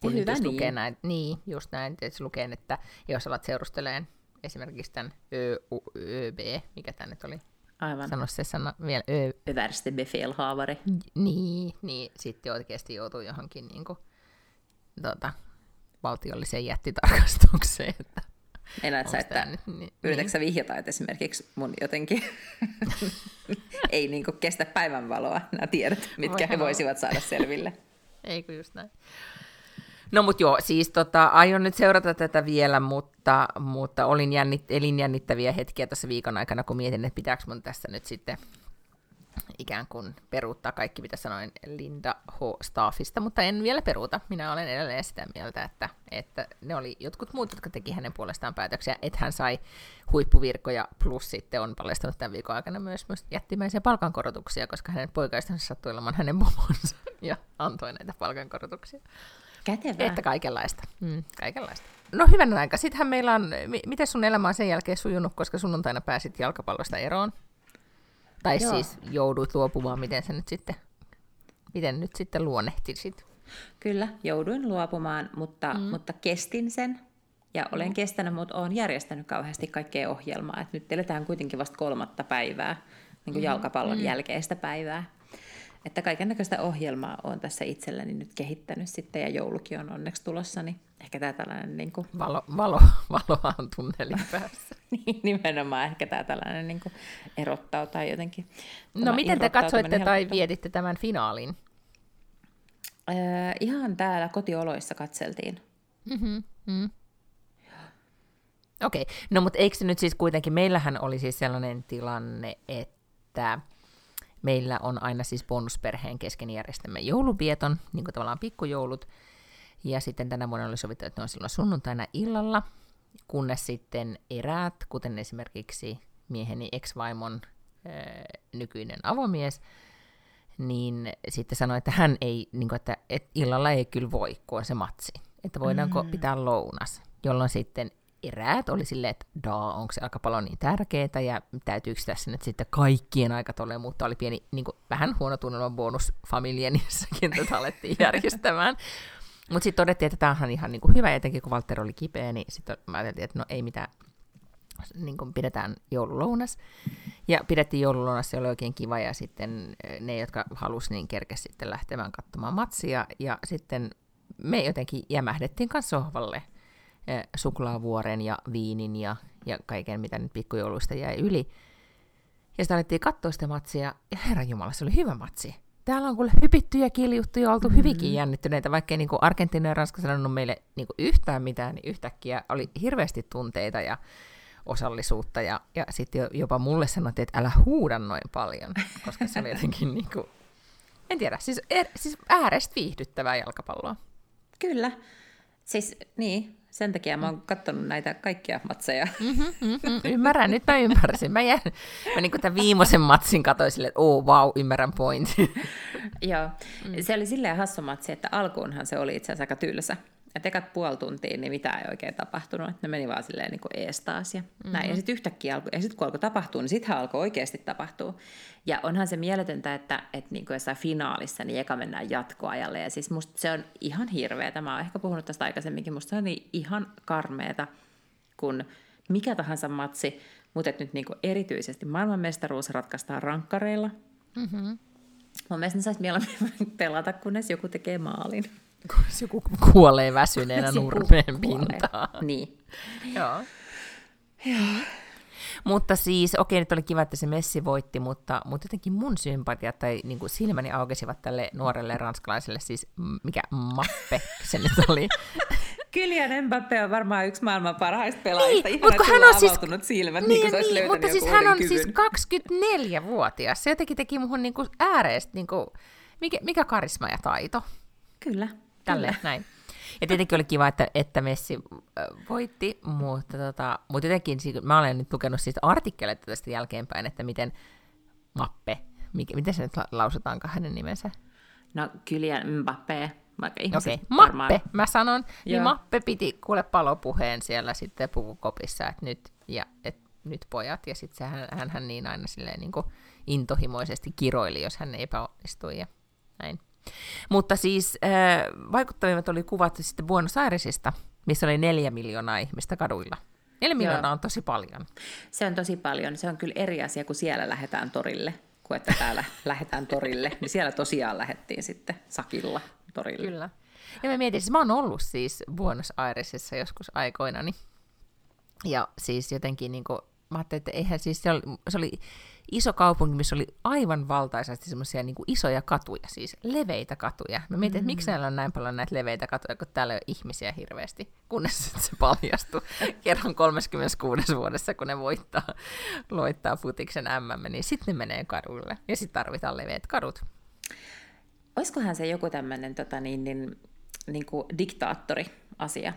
kun Hyvä niin. lukee näin, niin, just näin, että lukee, että jos alat seurusteleen esimerkiksi tämän ÖB, mikä tämä nyt oli, Aivan. Sano se sana vielä. Ö... Överste befälhavare. Niin, niin, sitten oikeasti joutuu johonkin niin kuin, tota, valtiolliseen jättitarkastukseen. Että Enät sä, että nyt, niin, yritätkö sä vihjata, että esimerkiksi mun jotenkin ei niin kuin kestä päivänvaloa nämä tiedot, mitkä Voi he voisivat saada selville. Eikö just näin. No mutta joo, siis tota, aion nyt seurata tätä vielä, mutta, mutta olin jännit, elin jännittäviä hetkiä tässä viikon aikana, kun mietin, että pitääkö mun tässä nyt sitten ikään kuin peruuttaa kaikki, mitä sanoin Linda H. Staffista, mutta en vielä peruuta. Minä olen edelleen sitä mieltä, että, että ne oli jotkut muut, jotka teki hänen puolestaan päätöksiä, että hän sai huippuvirkoja, plus sitten on paljastanut tämän viikon aikana myös, myös jättimäisiä palkankorotuksia, koska hänen poikaistansa sattui olemaan hänen pomonsa ja antoi näitä palkankorotuksia. Kätevää. Että kaikenlaista. Mm, kaikenlaista. No hyvän aika. Sittenhän meillä on, miten sun elämä on sen jälkeen sujunut, koska sunnuntaina pääsit jalkapallosta eroon? Tai Joo. siis joudut luopumaan, miten se nyt sitten, miten nyt sitten luonnehtisit? Kyllä, jouduin luopumaan, mutta, mm. mutta kestin sen. Ja olen mm. kestänyt, mutta olen järjestänyt kauheasti kaikkea ohjelmaa. Et nyt eletään kuitenkin vasta kolmatta päivää, niin kuin mm. jalkapallon mm. jälkeistä päivää. Että kaiken näköistä ohjelmaa on tässä itselleni nyt kehittänyt sitten, ja joulukin on onneksi tulossa, niin ehkä tämä tällainen... Niin kuin... Valo, valo, valoa on tunnelin päässä. niin, nimenomaan ehkä tämä tällainen niin kuin erottaa tai jotenkin... No miten te katsoitte tai vieditte tämän finaalin? Öö, ihan täällä kotioloissa katseltiin. Mm-hmm. Mm. Okei, okay. no mutta eikö se nyt siis kuitenkin, meillähän oli siis sellainen tilanne, että meillä on aina siis bonusperheen kesken järjestämme jouluvieton, niin kuin tavallaan pikkujoulut, ja sitten tänä vuonna oli sovittu, että ne on silloin sunnuntaina illalla, kunnes sitten eräät, kuten esimerkiksi mieheni ex-vaimon ää, nykyinen avomies, niin sitten sanoi, että hän ei, niin kuin, että, että illalla ei kyllä voi, kun on se matsi. Että voidaanko mm. pitää lounas, jolloin sitten eräät oli silleen, että daa, onko se aika paljon niin tärkeää ja täytyykö tässä nyt sitten kaikkien aika tolle, mutta oli pieni, niin kuin, vähän huono tunnelma bonus familienissakin tätä alettiin järjestämään. Mutta sitten todettiin, että tämä on ihan niin kuin hyvä, etenkin kun Walter oli kipeä, niin sitten mä ajattelin, että no ei mitään, niin kuin pidetään joululounas. Ja pidettiin joululounas, se oli oikein kiva, ja sitten eh, ne, jotka halusivat, niin kerkesi sitten lähtemään katsomaan matsia, ja sitten me jotenkin jämähdettiin kanssa sohvalle – suklaavuoren ja viinin ja, ja kaiken, mitä nyt pikkujouluista jäi yli. Ja sitten alettiin katsoa sitä matsia, ja herran jumala, se oli hyvä matsi. Täällä on kuule hypitty ja kiljuttu ja oltu mm-hmm. hyvinkin jännittyneitä, vaikka niin Argentiina ja Ranska sanonut meille niin kuin yhtään mitään, niin yhtäkkiä oli hirveästi tunteita ja osallisuutta, ja, ja sitten jopa mulle sanottiin, että älä huuda noin paljon, koska se oli jotenkin niin kuin, en tiedä, siis, er, siis äärestä viihdyttävää jalkapalloa. Kyllä, siis niin, sen takia mä oon katsonut näitä kaikkia matseja. Mm-hmm, mm-hmm. Ymmärrän, nyt mä ymmärsin. Mä, jään, mä niin tämän viimeisen matsin katsoin silleen, että oh wow, ymmärrän point. Joo, mm. se oli silleen hassu matsi, että alkuunhan se oli itse asiassa aika tylsä. Et ekat puoli tuntia, niin mitä ei oikein tapahtunut. Ne meni vaan silleen niin kuin ees taas ja mm-hmm. näin. Ja sitten yhtäkkiä alkoi, ja sitten kun alkoi tapahtua, niin sittenhän alkoi oikeasti tapahtua. Ja onhan se mieletöntä, että, että niin kuin jossain finaalissa, niin eka mennään jatkoajalle. Ja siis musta se on ihan hirveetä. Mä oon ehkä puhunut tästä aikaisemminkin. Musta se on niin ihan karmeeta, kun mikä tahansa matsi, mutta nyt niin kuin erityisesti maailmanmestaruus ratkaistaan rankkareilla. Mm-hmm. Mun mielestä ne saisi mieluummin pelata, kunnes joku tekee maalin. Joku kuolee väsyneenä nurmeen pintaan. Niin. Joo. Joo. Mutta siis, okei, nyt oli kiva, että se Messi voitti, mutta, mutta jotenkin mun sympatiat tai niin kuin silmäni aukesivat tälle nuorelle ranskalaiselle, siis mikä mappe se nyt oli. Kylian Mbappe on varmaan yksi maailman parhaista pelaajista. Niin, mutta hän on siis, silmät, niin, niin, niin, niin mutta siis hän on kyvyn. siis 24-vuotias. Se jotenkin teki muhun niinku ääreistä, niinku, mikä, mikä karisma ja taito. Kyllä. Tälle, kyllä. näin. Ja tietenkin oli kiva, että, että Messi voitti, mutta, tota, mutta jotenkin mä olen nyt lukenut siitä artikkeleita tästä jälkeenpäin, että miten Mappe, mikä, miten se nyt lausutaankaan hänen nimensä? No Kylian Mbappé, vaikka ihmiset okay. Mappe, varmaan... mä sanon, niin Joo. niin Mappe piti kuule palopuheen siellä sitten pukukopissa, että nyt, ja, et, nyt pojat, ja sitten hän, hän, hän niin aina silleen niin kuin intohimoisesti kiroili, jos hän epäonnistui ja näin. Mutta siis äh, vaikuttavimmat oli kuvat sitten Buenos Airesista, missä oli neljä miljoonaa ihmistä kaduilla. Neljä miljoonaa on tosi paljon. Se on tosi paljon. Se on kyllä eri asia, kun siellä lähdetään torille, kuin että täällä lähdetään torille. Niin siellä tosiaan lähdettiin sitten sakilla torille. Kyllä. Ja mä mietin, siis mä oon ollut siis Buenos Airesissa joskus aikoinani. Ja siis jotenkin niin kuin, mä ajattelin, että eihän siis se oli, se oli iso kaupunki, missä oli aivan valtaisesti semmoisia niin isoja katuja, siis leveitä katuja. Mä mietin, mm-hmm. että miksi näillä on näin paljon näitä leveitä katuja, kun täällä ei ole ihmisiä hirveästi, kunnes se paljastui kerran 36 vuodessa, kun ne voittaa, loittaa futiksen MM, niin sitten ne menee kadulle. Ja sitten tarvitaan leveät kadut. Olisikohan se joku tämmöinen tota, niin, niin, niin kuin diktaattori-asia?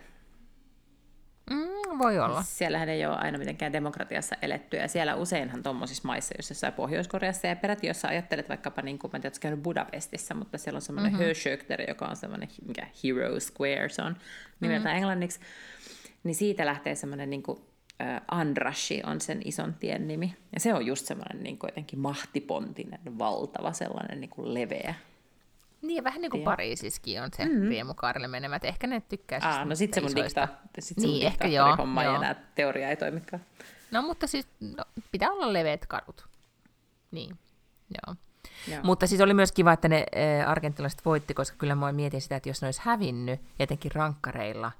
Mm, voi olla. Siellähän ei ole aina mitenkään demokratiassa eletty, ja siellä useinhan tuommoisissa maissa, jos jossain Pohjois-Koreassa ja peräti, jos ajattelet vaikkapa, niin kuin, mä en tiedä, käynyt Budapestissa, mutta siellä on semmoinen mm-hmm. Joka on semmoinen, mikä Hero Square, se on nimeltä mm-hmm. englanniksi, niin siitä lähtee semmoinen niin kuin, äh, Andrashi on sen ison tien nimi. Ja se on just semmoinen niin kuin jotenkin mahtipontinen, valtava, sellainen niin kuin leveä niin, vähän niin kuin Pariisiskin on se mm-hmm. riemukaarelle menemät. Ehkä ne tykkää Aa, no sit se mun, dikta, sit niin, mun ehkä joo, homma joo. ja nämä teoria ei toimikaan. No mutta siis no, pitää olla leveät kadut. Niin, joo. Joo. Mutta siis oli myös kiva, että ne äh, argentilaiset voitti, koska kyllä mä mietin sitä, että jos ne olisi hävinnyt, etenkin rankkareilla,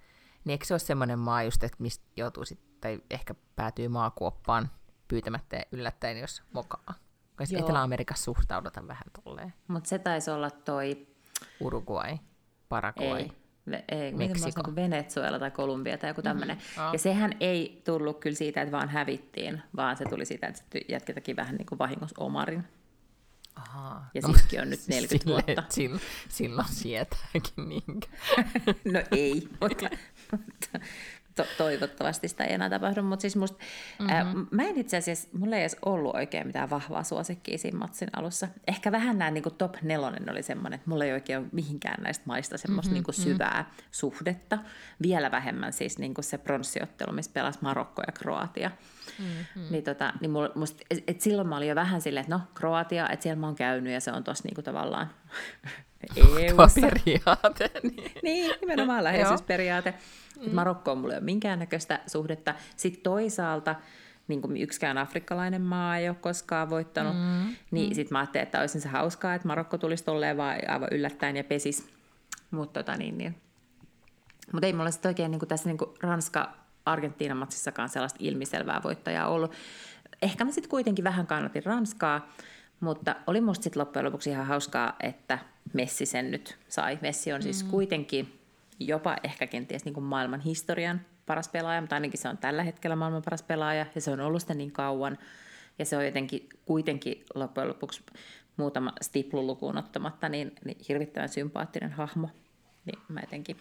niin eikö se ole semmoinen maa just, että mistä joutuu sitten, tai ehkä päätyy maakuoppaan pyytämättä ja yllättäen, jos mokaa. Kai Etelä-Amerikassa suhtaudutaan vähän tolleen. Mutta se taisi olla toi... Uruguay, Paraguay. Ei. Ei, Meksiko. Niin Venezuela tai Kolumbia tai joku tämmöinen. Mm-hmm. Oh. Ja sehän ei tullut kyllä siitä, että vaan hävittiin, vaan se tuli siitä, että jätketäkin vähän niin kuin vahingossa omarin. Aha. Ja no, sitkin on nyt 40 sille, vuotta. Silloin, silloin sietääkin niinkä. no ei, mutta, mutta, to- toivottavasti sitä ei enää tapahdu, mutta siis musta, mm-hmm. ää, mä en itse asiassa, mulla ei edes ollut oikein mitään vahvaa suosikkia siinä matsin alussa. Ehkä vähän näin niin top nelonen oli semmoinen, että mulla ei oikein ole mihinkään näistä maista semmoista mm-hmm. niin syvää mm-hmm. suhdetta. Vielä vähemmän siis niin se pronssiottelu, missä pelasi Marokko ja Kroatia. Mm-hmm. Niin, tota, niin mulla, musta, et, et silloin mä olin jo vähän silleen, että no Kroatia, että siellä mä oon käynyt ja se on tossa niinku tavallaan EU-ssa. periaate. Niin, niin nimenomaan läheisyysperiaate. Mm. Marokko on mulle ole minkäännäköistä suhdetta. Sitten toisaalta niin kuin yksikään afrikkalainen maa ei ole koskaan voittanut, mm. niin mm. sitten mä ajattelin, että olisi se hauskaa, että Marokko tulisi tolleen vaan aivan yllättäen ja pesis. Mutta tota, niin, niin. Mut ei mulla sitten oikein niin kuin tässä niin kuin Ranska-Argentiinan matsissakaan sellaista ilmiselvää voittajaa ollut. Ehkä mä sitten kuitenkin vähän kannatin Ranskaa, mutta oli musta sitten loppujen lopuksi ihan hauskaa, että Messi sen nyt sai. Messi on siis mm. kuitenkin jopa ehkä kenties niin kuin maailman historian paras pelaaja, mutta ainakin se on tällä hetkellä maailman paras pelaaja, ja se on ollut sitä niin kauan, ja se on jotenkin kuitenkin loppujen lopuksi muutama stiplu lukuun ottamatta, niin, niin hirvittävän sympaattinen hahmo. Niin mä jotenkin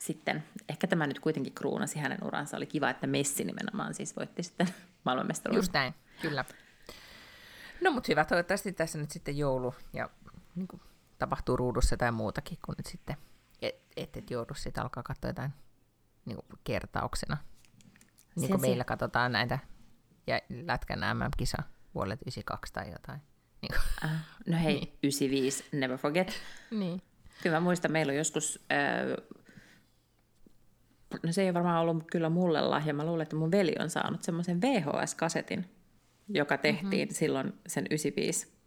sitten, ehkä tämä nyt kuitenkin kruunasi hänen uransa. Oli kiva, että Messi nimenomaan siis voitti sitten maailmanmestaruuden. Just näin, kyllä. No mutta hyvä, toivottavasti tässä nyt sitten joulu ja niin kuin, tapahtuu ruudussa tai muutakin kuin nyt sitten et, et, et joudu sitten alkaa katsoa jotain niin kuin kertauksena. Niin kuin meillä katsotaan näitä ja lätkän MM-kisa vuodelta 92 tai jotain. Niin, kuin. Äh, no hei, Niin. 95, never forget. niin. Kyllä mä muistan, meillä on joskus, äh, no se ei varmaan ollut kyllä mulle lahja, mä luulen, että mun veli on saanut semmoisen VHS-kasetin, joka tehtiin mm-hmm. silloin sen 95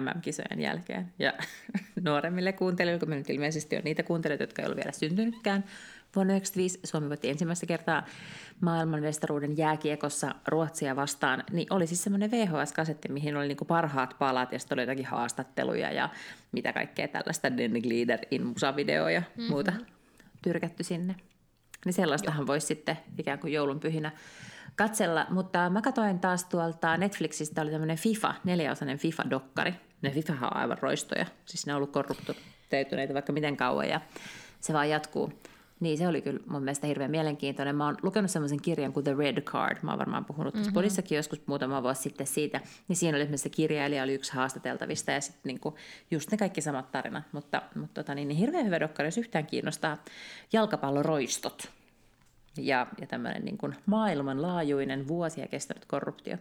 MM-kisojen jälkeen. Ja nuoremmille kuuntelijoille, kun me nyt ilmeisesti on niitä kuuntelijoita, jotka ei ole vielä syntynytkään, vuonna 1995 Suomi voitti ensimmäistä kertaa maailmanmestaruuden jääkiekossa Ruotsia vastaan, niin oli siis semmoinen VHS-kasetti, mihin oli niinku parhaat palat ja sitten oli jotakin haastatteluja ja mitä kaikkea tällaista Den Glider in musavideo ja mm-hmm. muuta tyrkätty sinne. Niin sellaistahan voisi sitten ikään kuin joulunpyhinä katsella, mutta mä katsoin taas tuolta Netflixistä, oli tämmöinen FIFA, neljäosainen FIFA-dokkari. Ne FIFA on aivan roistoja, siis ne on ollut korruptoituneita vaikka miten kauan ja se vaan jatkuu. Niin se oli kyllä mun mielestä hirveän mielenkiintoinen. Mä oon lukenut semmoisen kirjan kuin The Red Card. Mä oon varmaan puhunut mm-hmm. podissakin joskus muutama vuosi sitten siitä. Niin siinä oli esimerkiksi se kirjailija oli yksi haastateltavista ja sitten niinku just ne kaikki samat tarinat. Mutta, mutta tota, niin, niin hirveän hyvä dokkari, jos yhtään kiinnostaa jalkapalloroistot ja, ja tämmöinen niin kuin maailmanlaajuinen vuosia kestänyt korruptio.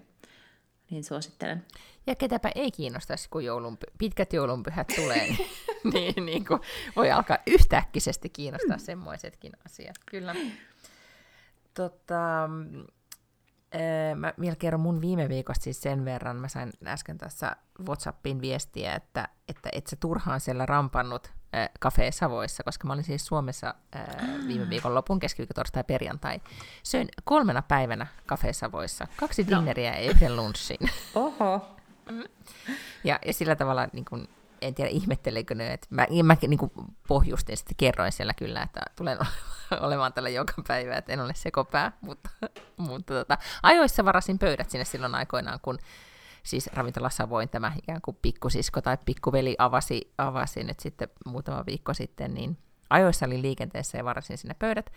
Niin suosittelen. Ja ketäpä ei kiinnostaisi, kun joulun, pitkät joulunpyhät tulee, niin, niin, kuin voi alkaa yhtäkkisesti kiinnostaa semmoisetkin asiat. Kyllä. Tota, ää, mä vielä kerron mun viime viikosta siis sen verran. Mä sain äsken tässä WhatsAppin viestiä, että, että et sä turhaan siellä rampannut äh, Cafe Savoissa, koska mä olin siis Suomessa äh, viime viikon lopun keskiviikko, torstai, perjantai. Söin kolmena päivänä Cafe Savoissa. Kaksi No. dinneriä ja yhden lunssin. Oho! Ja, ja sillä tavalla, niin kun, en tiedä ihmetteleekö ne, että mä, mä niin kuin pohjustin sitten, kerroin siellä kyllä, että tulen olemaan tällä joka päivä, että en ole sekopää, mutta, mutta tota, ajoissa varasin pöydät sinne silloin aikoinaan, kun siis ravintolassa voin tämä ikään kuin pikkusisko tai pikkuveli avasi, avasi nyt sitten muutama viikko sitten, niin ajoissa olin liikenteessä ja varasin sinne pöydät.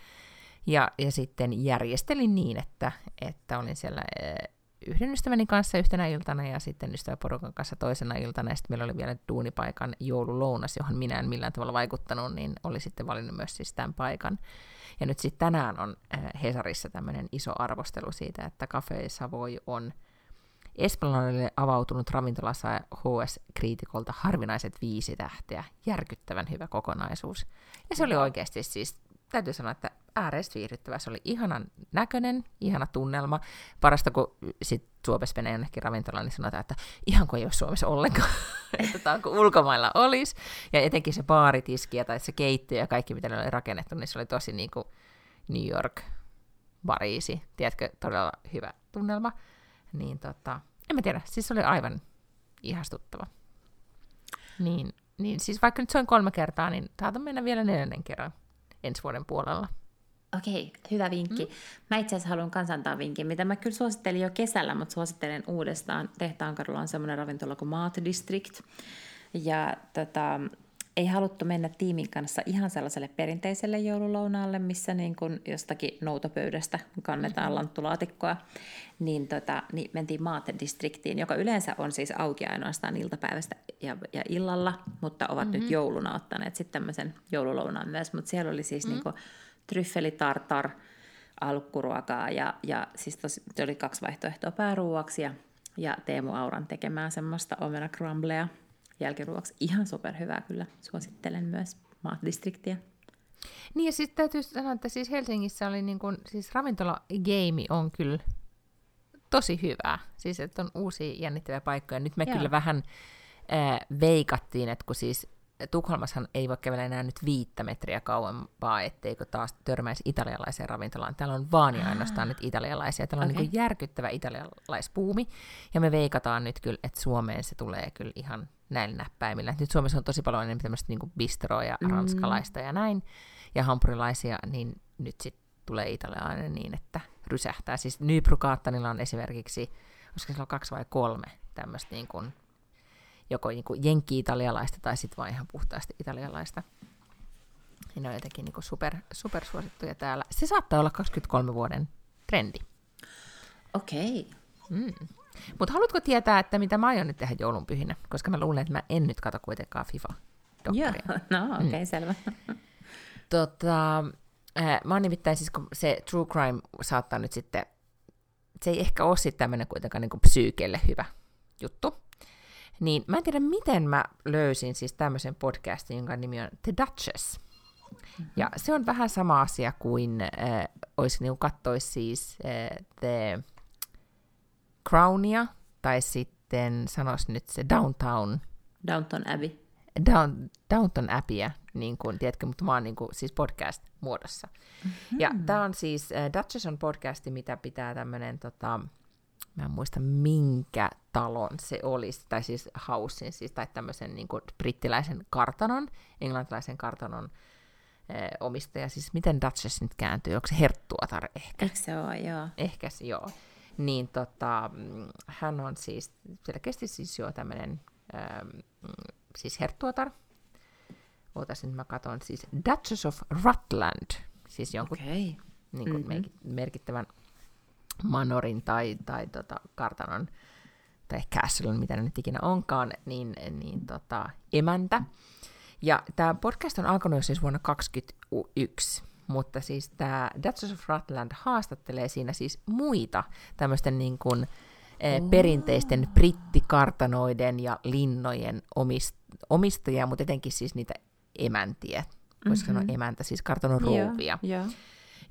Ja, ja sitten järjestelin niin, että, että olin siellä eh, yhden ystäväni kanssa yhtenä iltana ja sitten ystäväporukan kanssa toisena iltana. Ja sitten meillä oli vielä duunipaikan joululounas, johon minä en millään tavalla vaikuttanut, niin oli sitten valinnut myös siis tämän paikan. Ja nyt sitten tänään on eh, Hesarissa tämmöinen iso arvostelu siitä, että Cafe Savoy on Esplanadille avautunut ravintolassa HS Kriitikolta harvinaiset viisi tähteä. Järkyttävän hyvä kokonaisuus. Ja se oli oikeasti siis, täytyy sanoa, että ääreistä viihdyttävä. Se oli ihanan näköinen, ihana tunnelma. Parasta, kun sit Suomessa menee jonnekin ravintolaan, niin sanotaan, että ihan kuin ei ole Suomessa ollenkaan. että tämä kuin ulkomailla olisi. Ja etenkin se baaritiski ja tai se keittiö ja kaikki, mitä ne oli rakennettu, niin se oli tosi niin kuin New York, Pariisi. Tiedätkö, todella hyvä tunnelma. Niin tota, en mä tiedä, siis se oli aivan ihastuttava. Niin, niin siis vaikka nyt se on kolme kertaa, niin saatan mennä vielä neljännen kerran ensi vuoden puolella. Okei, hyvä vinkki. Mm. Mä itse asiassa haluan kans antaa vinkin, mitä mä kyllä suosittelin jo kesällä, mutta suosittelen uudestaan. Tehtaankadulla on semmoinen ravintola kuin Maat District. Ja tota, ei haluttu mennä tiimin kanssa ihan sellaiselle perinteiselle joululounaalle, missä niin kun jostakin noutopöydästä kannetaan mm-hmm. lanttulaatikkoa, niin, tota, niin mentiin Maate-distriktiin, joka yleensä on siis auki ainoastaan iltapäivästä ja, ja illalla, mutta ovat mm-hmm. nyt jouluna ottaneet sitten tämmöisen joululounaan myös, mutta siellä oli siis mm-hmm. niin tryffelitartar, alkuruokaa ja, ja siis tosi, se oli kaksi vaihtoehtoa pääruuaksi ja, ja Teemu Auran tekemää semmoista omena crumblea jälkiruoksi. Ihan superhyvää kyllä, suosittelen myös Maat-distriktiä. Niin ja sitten täytyy sanoa, että siis Helsingissä oli niin kun, siis ravintola Game on kyllä tosi hyvää. Siis että on uusia jännittäviä paikkoja. Nyt me Joo. kyllä vähän ää, veikattiin, että kun siis Tukholmassahan ei voi kävellä enää nyt viittä metriä kauempaa, etteikö taas törmäisi italialaiseen ravintolaan. Täällä on vaan ja ainoastaan nyt italialaisia. Täällä on Okei. niin järkyttävä italialaispuumi. Ja me veikataan nyt kyllä, että Suomeen se tulee kyllä ihan näillä näppäimillä. Nyt Suomessa on tosi paljon enemmän tämmöistä niin bistroa ja Mm. ranskalaista ja näin, ja hampurilaisia, niin nyt sitten tulee italialainen niin, että rysähtää. Siis Nybrukaattanilla on esimerkiksi, olisiko siellä kaksi vai kolme tämmöistä niin kuin, joko niin kuin jenkki-italialaista tai sitten vaan ihan puhtaasti italialaista. Ja ne on jotenkin niin kuin super, super suosittuja täällä. Se saattaa olla 23 vuoden trendi. Okei. Mm. Mutta haluatko tietää, että mitä mä aion nyt tehdä joulunpyhinä? Koska mä luulen, että mä en nyt kato kuitenkaan Joo, FIFA-dokkaria. no okei, okay, Mm. selvä. Tota, äh, mä oon nimittäin siis, kun se true crime saattaa nyt sitten, se ei ehkä ole sitten tämmöinen kuitenkaan niin psyykelle hyvä juttu. Niin mä en tiedä, miten mä löysin siis tämmöisen podcastin, jonka nimi on The Duchess. Mm-hmm. Ja se on vähän sama asia kuin äh, olisi niin katsoisi siis äh, The Crownia, tai sitten sanoisi nyt se Downtown. Downton Abbey. Down, Downton Abbeyä, niin kuin, tiedätkö, mutta mä oon niin kuin, siis podcast-muodossa. Mm-hmm. Ja tämä on siis, uh, Duchess on podcasti, mitä pitää tämmöinen, tota, mä en muista minkä talon se olisi, tai siis housein, siis, tai tämmöisen niin kuin, brittiläisen kartanon, englantilaisen kartanon eh, omistaja. Siis miten Duchess nyt kääntyy? Onko se herttuatar ehkä? Eikö se ole, joo. Ehkä se, joo. Niin tota, mm, hän on siis selkeästi siis jo tämmöinen ähm, siis herttuatar. Ootas nyt mä katson, siis Duchess of Rutland, siis jonkun okay. niin kuin mm-hmm. merkittävän manorin tai, tai tota, kartanon tai castle, mitä ne nyt ikinä onkaan, niin, niin tota, emäntä. Ja tämä podcast on alkanut jo siis vuonna 2021, mutta siis tämä Duchess of Rutland haastattelee siinä siis muita tämmöisten niin kuin, eh, perinteisten brittikartanoiden ja linnojen omist- omistajia, mutta etenkin siis niitä emäntiä, voisiko mm-hmm. sanoa emäntä, siis kartanon rouvia. Yeah, yeah.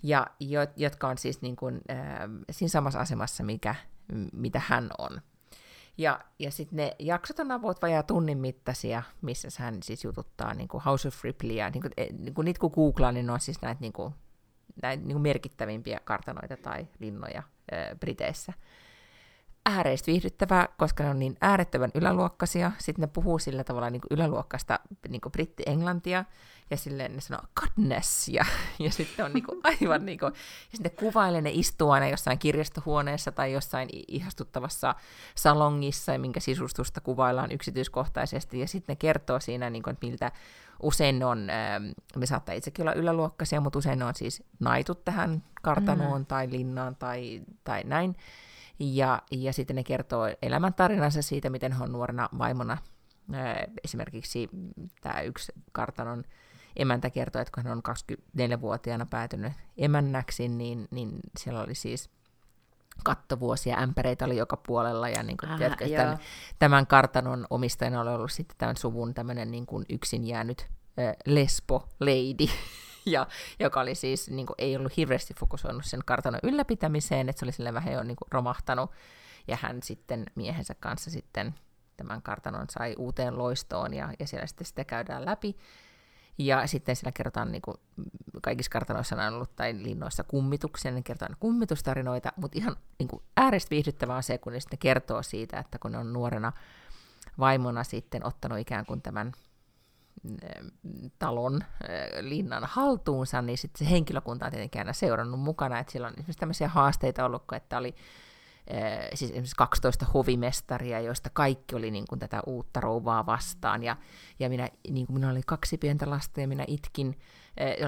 Ja jo, jotka on siis niin kuin, äh, siinä samassa asemassa, mikä, mitä hän on. Ja, ja sitten ne jaksot on about vajaa tunnin mittaisia, missä hän siis jututtaa niin kuin House of Ripleyä. Niin kuin, eh, niin kuin niitä kun googlaa, niin ne on siis näitä, niin kuin, näitä niin kuin merkittävimpiä kartanoita tai linnoja ää, Briteissä ääreistä viihdyttävää, koska ne on niin äärettömän yläluokkaisia. Sitten ne puhuu sillä tavalla niin kuin yläluokkasta niin kuin britti-englantia, ja silleen ne sanoo goodness, ja, ja sitten on niin kuin aivan niin kuin, ja sitten kuvailee, ne istuu aina jossain kirjastohuoneessa tai jossain ihastuttavassa salongissa, minkä sisustusta kuvaillaan yksityiskohtaisesti, ja sitten ne kertoo siinä, niin kuin, että miltä usein ne on, me saattaa itsekin olla yläluokkaisia, mutta usein ne on siis naitut tähän kartanoon mm. tai linnaan tai, tai näin, ja, ja sitten ne kertoo elämäntarinansa siitä, miten hän on nuorena vaimona. Esimerkiksi tämä yksi kartanon emäntä kertoo, että kun hän on 24-vuotiaana päätynyt emännäksi, niin, niin siellä oli siis kattovuosia, ämpäreitä oli joka puolella, ja niin kuin, Aha, tiedätkö, tämän, tämän kartanon omistajana oli ollut sitten tämän suvun tämmöinen niin kuin yksin jäänyt äh, lesbo lady, ja joka oli siis, niin kuin, ei ollut hirveästi fokusoinut sen kartanon ylläpitämiseen, että se oli sille vähän jo niin kuin, romahtanut, ja hän sitten miehensä kanssa sitten tämän kartanon sai uuteen loistoon, ja, ja siellä sitten sitä käydään läpi, ja sitten siellä kerrotaan, niin kuin kaikissa kartanoissa on ollut tai linnoissa kummituksia, niin kerrotaan kummitustarinoita, mutta ihan niin kuin äärestä viihdyttävää on se, kun ne sitten kertoo siitä, että kun ne on nuorena vaimona sitten ottanut ikään kuin tämän talon linnan haltuunsa, niin sitten se henkilökunta on tietenkin aina seurannut mukana, että siellä on esimerkiksi tämmöisiä haasteita ollut, että oli siis esimerkiksi 12 hovimestaria, joista kaikki oli niin kuin tätä uutta rouvaa vastaan, ja, ja minä, niin kuin minä oli kaksi pientä lasta, ja minä itkin,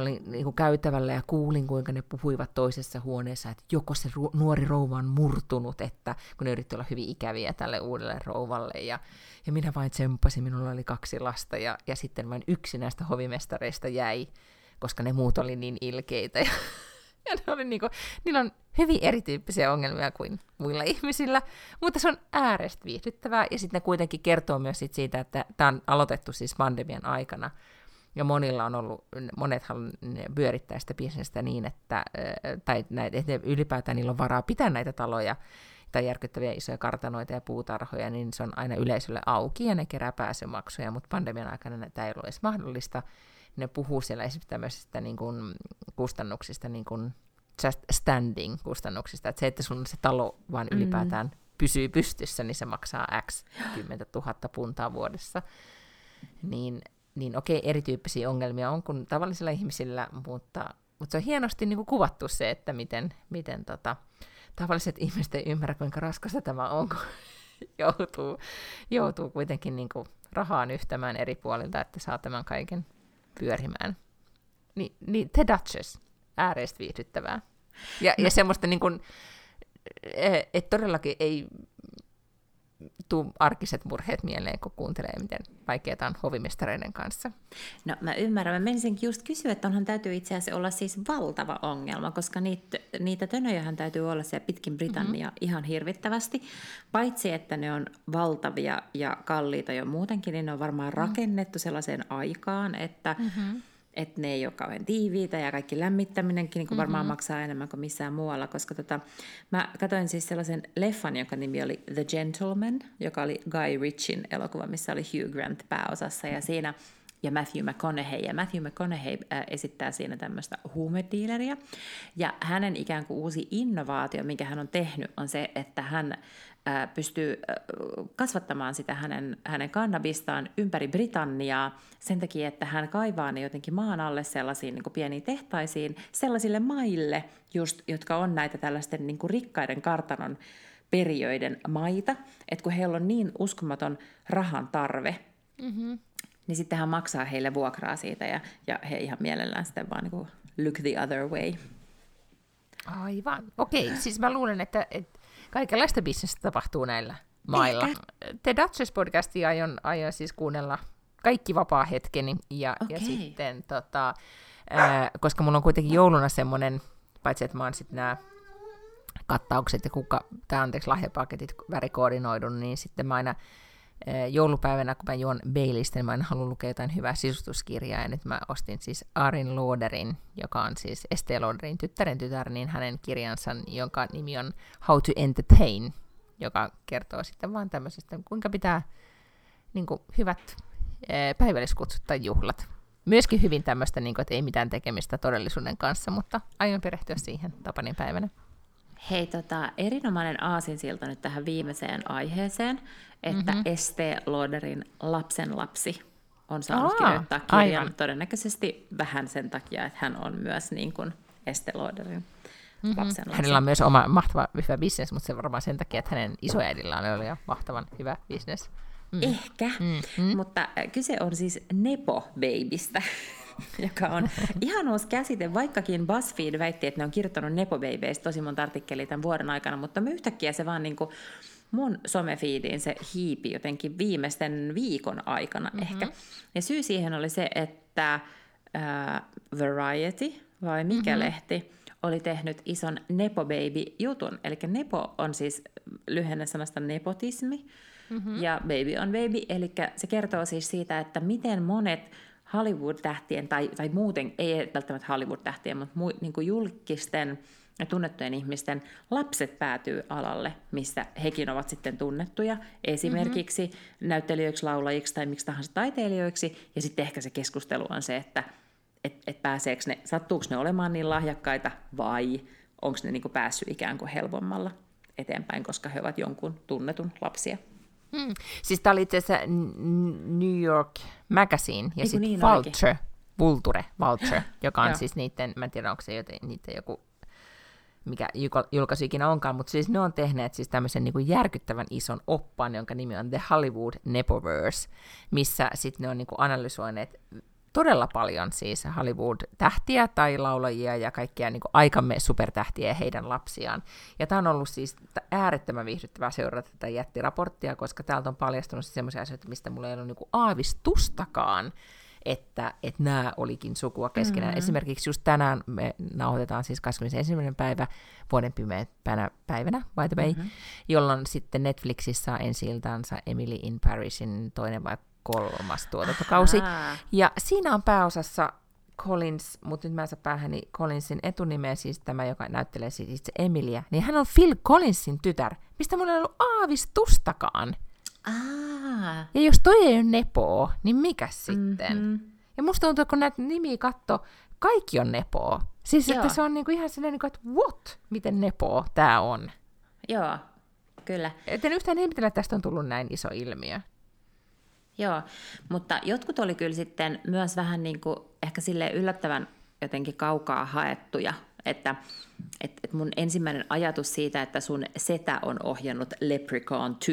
olin niin kuin käytävällä ja kuulin, kuinka ne puhuivat toisessa huoneessa, että joko se ru- nuori rouva on murtunut, että kun ne yritti olla hyvin ikäviä tälle uudelle rouvalle, ja, ja minä vain tsemppasin, minulla oli kaksi lasta, ja, ja sitten vain yksi näistä hovimestareista jäi, koska ne muut oli niin ilkeitä, ja ja ne oli niinku, niillä on hyvin erityyppisiä ongelmia kuin muilla ihmisillä, mutta se on äärestä viihdyttävää, ja sitten ne kuitenkin kertoo myös sit siitä, että tämä on aloitettu siis pandemian aikana, ja monilla on ollut, monethan ne pyörittää sitä bisnestä niin, että, tai näitä, että ylipäätään niillä on varaa pitää näitä taloja, tai järkyttäviä isoja kartanoita ja puutarhoja, niin se on aina yleisölle auki ja ne kerää pääsymaksuja, mutta pandemian aikana tämä ei ollut edes mahdollista, ne puhuu siellä esimerkiksi tämmöisistä niin kuin, kustannuksista, niin kuin just standing kustannuksista, että se, että sun se talo vaan mm. ylipäätään pysyy pystyssä, niin se maksaa x 10 000 puntaa vuodessa. Niin, niin okei, erityyppisiä ongelmia on kuin tavallisilla ihmisillä, mutta, mutta se on hienosti niin kuin kuvattu se, että miten, miten tota, tavalliset ihmiset ei ymmärrä, kuinka raskasta tämä on, kun joutuu, joutuu kuitenkin niin kuin rahaan yhtämään eri puolilta, että saa tämän kaiken pyörimään. Ni, niin The Duchess, ääreistä viihdyttävää. Ja, no. ja semmoista niin kuin, e, että todellakin ei tuu arkiset murheet mieleen, kun kuuntelee, miten vaikeaa on hovimestareiden kanssa. No mä ymmärrän. Mä menisinkin just kysyä, että onhan täytyy itse asiassa olla siis valtava ongelma, koska niitä, niitä tönöjähän täytyy olla siellä pitkin Britannia mm-hmm. ihan hirvittävästi. Paitsi, että ne on valtavia ja kalliita jo muutenkin, niin ne on varmaan mm-hmm. rakennettu sellaiseen aikaan, että mm-hmm että ne ei ole kauhean tiiviitä ja kaikki lämmittäminenkin niin kuin varmaan mm-hmm. maksaa enemmän kuin missään muualla, koska tota, mä katsoin siis sellaisen leffan, jonka nimi oli The Gentleman, joka oli Guy Ritchin elokuva, missä oli Hugh Grant pääosassa ja siinä ja Matthew McConaughey. Ja Matthew McConaughey äh, esittää siinä tämmöistä huumediileriä. Ja hänen ikään kuin uusi innovaatio, minkä hän on tehnyt, on se, että hän pystyy kasvattamaan sitä hänen, hänen kannabistaan ympäri Britanniaa sen takia, että hän kaivaa ne jotenkin maan alle sellaisiin niin pieniin tehtaisiin, sellaisille maille, just, jotka on näitä tällaisten niin rikkaiden kartanon periöiden maita, että kun heillä on niin uskomaton rahan tarve, mm-hmm. niin sitten hän maksaa heille vuokraa siitä ja, ja he ihan mielellään sitten vaan niin look the other way. Aivan. Okei, okay, siis mä luulen, että, että kaikenlaista bisnestä tapahtuu näillä mailla. Ehkä. The Duchess-podcastia aion, aion siis kuunnella kaikki vapaa hetkeni. Ja, okay. ja sitten, tota, ää, koska mulla on kuitenkin jouluna semmoinen, paitsi että mä oon sitten nämä kattaukset ja kuka, tai anteeksi, lahjapaketit värikoordinoidun, niin sitten mä aina joulupäivänä, kun mä juon Baileystä, niin mä en halua lukea jotain hyvää sisustuskirjaa, ja nyt mä ostin siis Arin Lauderin, joka on siis Estee Lauderin tyttären tytär, niin hänen kirjansa, jonka nimi on How to Entertain, joka kertoo sitten vaan tämmöisestä, kuinka pitää niin kuin, hyvät päivälliskutsut tai juhlat. Myöskin hyvin tämmöistä, niin kuin, että ei mitään tekemistä todellisuuden kanssa, mutta aion perehtyä siihen Tapanin päivänä. Hei, tota, erinomainen aasinsilta nyt tähän viimeiseen aiheeseen, että mm-hmm. Estee Lauderin lapsen lapsi on saanut Aa, kirjoittaa kirjan aivan. todennäköisesti vähän sen takia, että hän on myös niin kuin Estee Lauderin mm-hmm. lapsen lapsi. Hänellä on myös oma mahtava hyvä bisnes, mutta se varmaan sen takia, että hänen isoäidillään oli jo mahtavan hyvä bisnes. Mm. Ehkä, mm-hmm. mutta kyse on siis Nepo-babystä. joka on ihan uusi käsite, vaikkakin BuzzFeed väitti, että ne on kirjoittanut Nepo Babyistä tosi monta artikkelia tämän vuoden aikana, mutta me yhtäkkiä se vaan niin kuin mun somefiidiin se hiipi jotenkin viimeisten viikon aikana mm-hmm. ehkä. Ja syy siihen oli se, että äh, Variety, vai mikä mm-hmm. lehti, oli tehnyt ison Nepo Baby-jutun. Eli Nepo on siis lyhenne sanasta nepotismi, mm-hmm. ja baby on baby, eli se kertoo siis siitä, että miten monet Hollywood-tähtien tai, tai muuten, ei välttämättä Hollywood-tähtien, mutta mu, niin kuin julkisten ja tunnettujen ihmisten lapset päätyy alalle, missä hekin ovat sitten tunnettuja, esimerkiksi mm-hmm. näyttelijöiksi, laulajiksi tai miksi tahansa taiteilijoiksi. Ja sitten ehkä se keskustelu on se, että et, et pääseekö ne, sattuuko ne olemaan niin lahjakkaita vai onko ne niin kuin päässyt ikään kuin helpommalla eteenpäin, koska he ovat jonkun tunnetun lapsia. Hmm. Siis tämä oli itse asiassa New York Magazine ja sitten niin Vulture, Vulture, Vulture, joka on siis niiden, mä en tiedä onko se joten, niiden joku mikä julkaisu ikinä onkaan, mutta siis ne on tehneet siis tämmöisen niin kuin järkyttävän ison oppaan, jonka nimi on The Hollywood Nepoverse, missä sitten ne on niin kuin analysoineet todella paljon siis Hollywood-tähtiä tai laulajia ja kaikkia niin kuin aikamme supertähtiä ja heidän lapsiaan. Ja tämä on ollut siis äärettömän viihdyttävää seurata tätä jättiraporttia, koska täältä on paljastunut siis sellaisia asioita, mistä mulla ei ole niin kuin aavistustakaan, että, että nämä olikin sukua keskenään. Mm-hmm. Esimerkiksi just tänään me nauhoitetaan siis 21. päivä vuoden pimeänä päivänä, by the way, mm-hmm. jolloin sitten Netflixissä ensi Emily in Parisin toinen vai kolmas tuotantokausi. Aha. Ja siinä on pääosassa Collins, mutta nyt mä en saa päähäni Collinsin etunimeä, siis tämä, joka näyttelee siis itse Emilia, niin hän on Phil Collinsin tytär, mistä mulla ei ollut aavistustakaan. Ah. Ja jos toi ei ole Nepo, niin mikä sitten? Mm-hmm. Ja musta tuntuu, kun näitä nimiä katto, kaikki on Nepo. Siis Joo. että se on niinku ihan silleen, niinku, että what, miten Nepo tämä on. Joo, kyllä. Et en yhtään ihmetellä, että tästä on tullut näin iso ilmiö. Joo, mutta jotkut oli kyllä sitten myös vähän niin kuin ehkä sille yllättävän jotenkin kaukaa haettuja, että et, et mun ensimmäinen ajatus siitä, että sun setä on ohjannut Leprechaun 2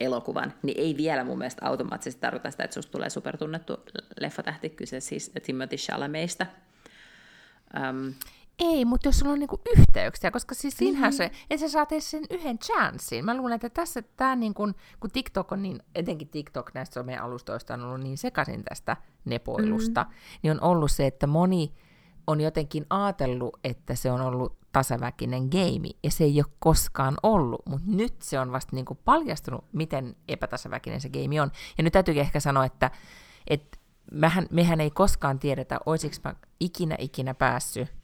elokuvan, niin ei vielä mun mielestä automaattisesti tarkoita sitä, että susta tulee supertunnettu leffatähti, kyse siis Timothy Chalametista. Um, Ei, mutta jos sulla on niinku yhteyksiä, koska siis siinähän mm-hmm. se, että sä saat edes sen yhden chanssin. Mä luulen, että tässä tämä niin kun, TikTok on niin, etenkin TikTok näistä some-alustoista on ollut niin sekaisin tästä nepoilusta, mm-hmm. niin on ollut se, että moni on jotenkin ajatellut, että se on ollut tasaväkinen game, ja se ei ole koskaan ollut, mutta nyt se on vasta niin kuin paljastunut, miten epätasaväkinen se game on. Ja nyt täytyy ehkä sanoa, että, että mehän, mehän ei koskaan tiedetä, olisiko mä ikinä ikinä päässyt,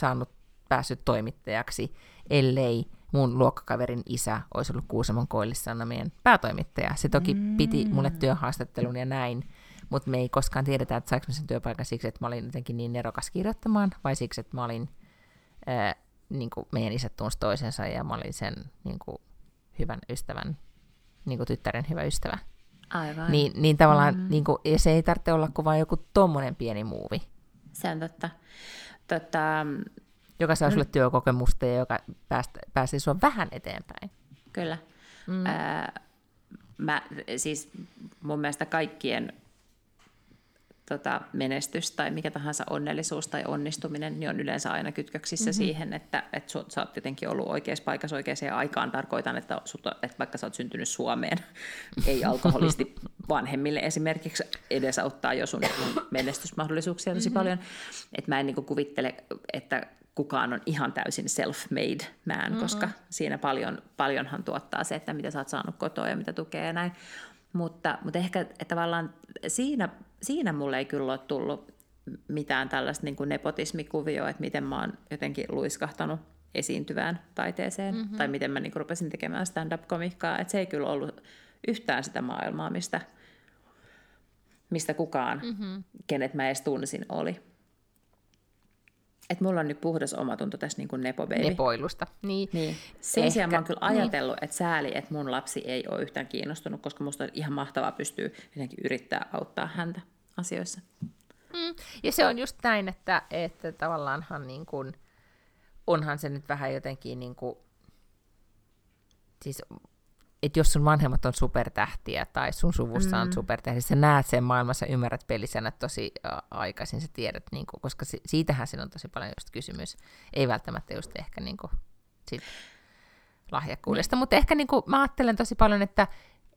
saanut päässyt toimittajaksi, ellei mun luokkakaverin isä olisi ollut Kuusamon meidän päätoimittaja. Se toki mm. piti mulle työhaastattelun ja näin, mutta me ei koskaan tiedetä, että saanko sen työpaikan siksi, että mä olin jotenkin niin nerokas kirjoittamaan, vai siksi, että mä olin, ää, niin kuin meidän isät tunsi toisensa ja mä olin sen niin kuin, hyvän ystävän, niin kuin tyttären hyvä ystävä. Aivan. Niin, niin tavallaan mm. niin kuin, ja se ei tarvitse olla kuin vain joku tommonen pieni muuvi. Se on totta. Tota, joka saa mm. sulle työkokemusta ja joka päästä, pääsee sua vähän eteenpäin. Kyllä. Mm. Ää, mä, siis mun mielestä kaikkien tota, menestys tai mikä tahansa onnellisuus tai onnistuminen, niin on yleensä aina kytköksissä mm-hmm. siihen, että, että sut, sä oot jotenkin ollut oikeassa paikassa oikeaan aikaan. Tarkoitan, että, sut, että vaikka sä oot syntynyt Suomeen, ei alkoholisti vanhemmille esimerkiksi edesauttaa jo sun menestysmahdollisuuksia tosi mm-hmm. paljon. Että mä en niin kuvittele, että kukaan on ihan täysin self-made man, mm-hmm. koska siinä paljon, paljonhan tuottaa se, että mitä sä oot saanut kotoa ja mitä tukee ja näin. Mutta, mutta ehkä että tavallaan siinä, siinä mulle ei kyllä ole tullut mitään tällaista niin kuin nepotismikuvioa, että miten mä oon jotenkin luiskahtanut esiintyvään taiteeseen, mm-hmm. tai miten mä niin kuin rupesin tekemään stand-up-komikkaa. Että se ei kyllä ollut yhtään sitä maailmaa, mistä, mistä kukaan, mm-hmm. kenet mä edes tunsin, oli. Että mulla on nyt puhdas omatunto tässä niin kuin nepo baby. Nepoilusta. Niin. niin. Sen Ehkä. sijaan mä oon kyllä niin. ajatellut, niin. että sääli, että mun lapsi ei ole yhtään kiinnostunut, koska musta on ihan mahtavaa pystyä jotenkin yrittää auttaa häntä asioissa. Mm. Ja se on just näin, että, että tavallaanhan niin kuin, onhan se nyt vähän jotenkin niin kuin, siis että jos sun vanhemmat on supertähtiä tai sun suvussa mm. on supertähtiä, sä näet sen maailmassa, ymmärrät pelisäännöt tosi aikaisin, sä tiedät, niin kuin, koska si- siitähän siinä on tosi paljon just kysymys. Ei välttämättä just ehkä niin kuin, sit lahjakkuudesta, mm. mutta ehkä niin kuin, mä ajattelen tosi paljon, että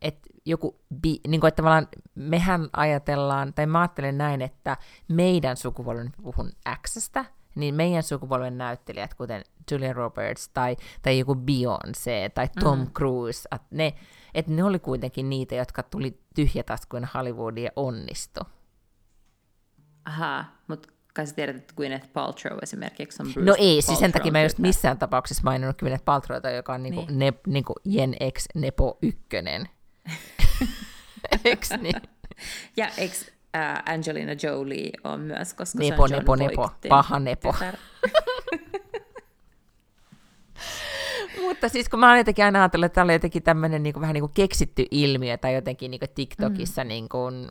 että joku, bi, niin kuin, että tavallaan mehän ajatellaan, tai mä ajattelen näin, että meidän sukupolven, puhun Xstä, niin meidän sukupolven näyttelijät, kuten Julia Roberts tai, tai joku Beyoncé tai Tom mm. Cruise, että ne, et ne oli kuitenkin niitä, jotka tuli tyhjätaskujen Hollywoodiin ja onnistu. Aha, mutta kai sä tiedät, että Gwyneth Paltrow esimerkiksi on Bruce No ei, siis sen takia mä just missään tapauksessa maininnut Gwyneth Paltrowta, joka on niinku niin. ne, niinku Jen X Nepo ykkönen. Eks niin? ja eks äh, Angelina Jolie on myös, koska nepo, se on nepo, John nepo, paha nepo. Mutta siis kun mä oon jotenkin aina ajatellut, että tämä oli jotenkin tämmöinen niin kuin, vähän niin kuin keksitty ilmiö, tai jotenkin niin kuin TikTokissa mm. niin kuin,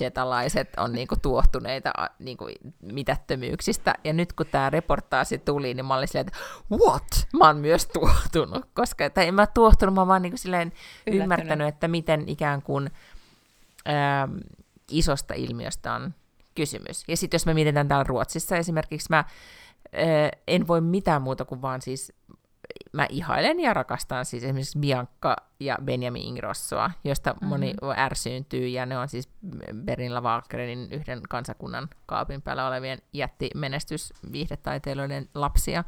jetalaiset on niin kuin, tuohtuneita niin kuin, mitättömyyksistä. Ja nyt kun tämä reportaasi tuli, niin mä olin silleen, että what? Mä oon myös tuohtunut. Koska, tai en mä tuohtunut, mä oon vaan niin kuin, silleen ymmärtänyt, että miten ikään kuin... Ähm, isosta ilmiöstä on kysymys. Ja sitten jos me mietitään täällä Ruotsissa esimerkiksi, mä ää, en voi mitään muuta kuin vaan siis, mä ihailen ja rakastan siis esimerkiksi Bianca ja Benjamin Ingrossoa, josta mm-hmm. moni ärsyyntyy, ja ne on siis Berinla Walkerin yhden kansakunnan kaapin päällä olevien jättimenestysviihdetaiteilijoiden lapsia.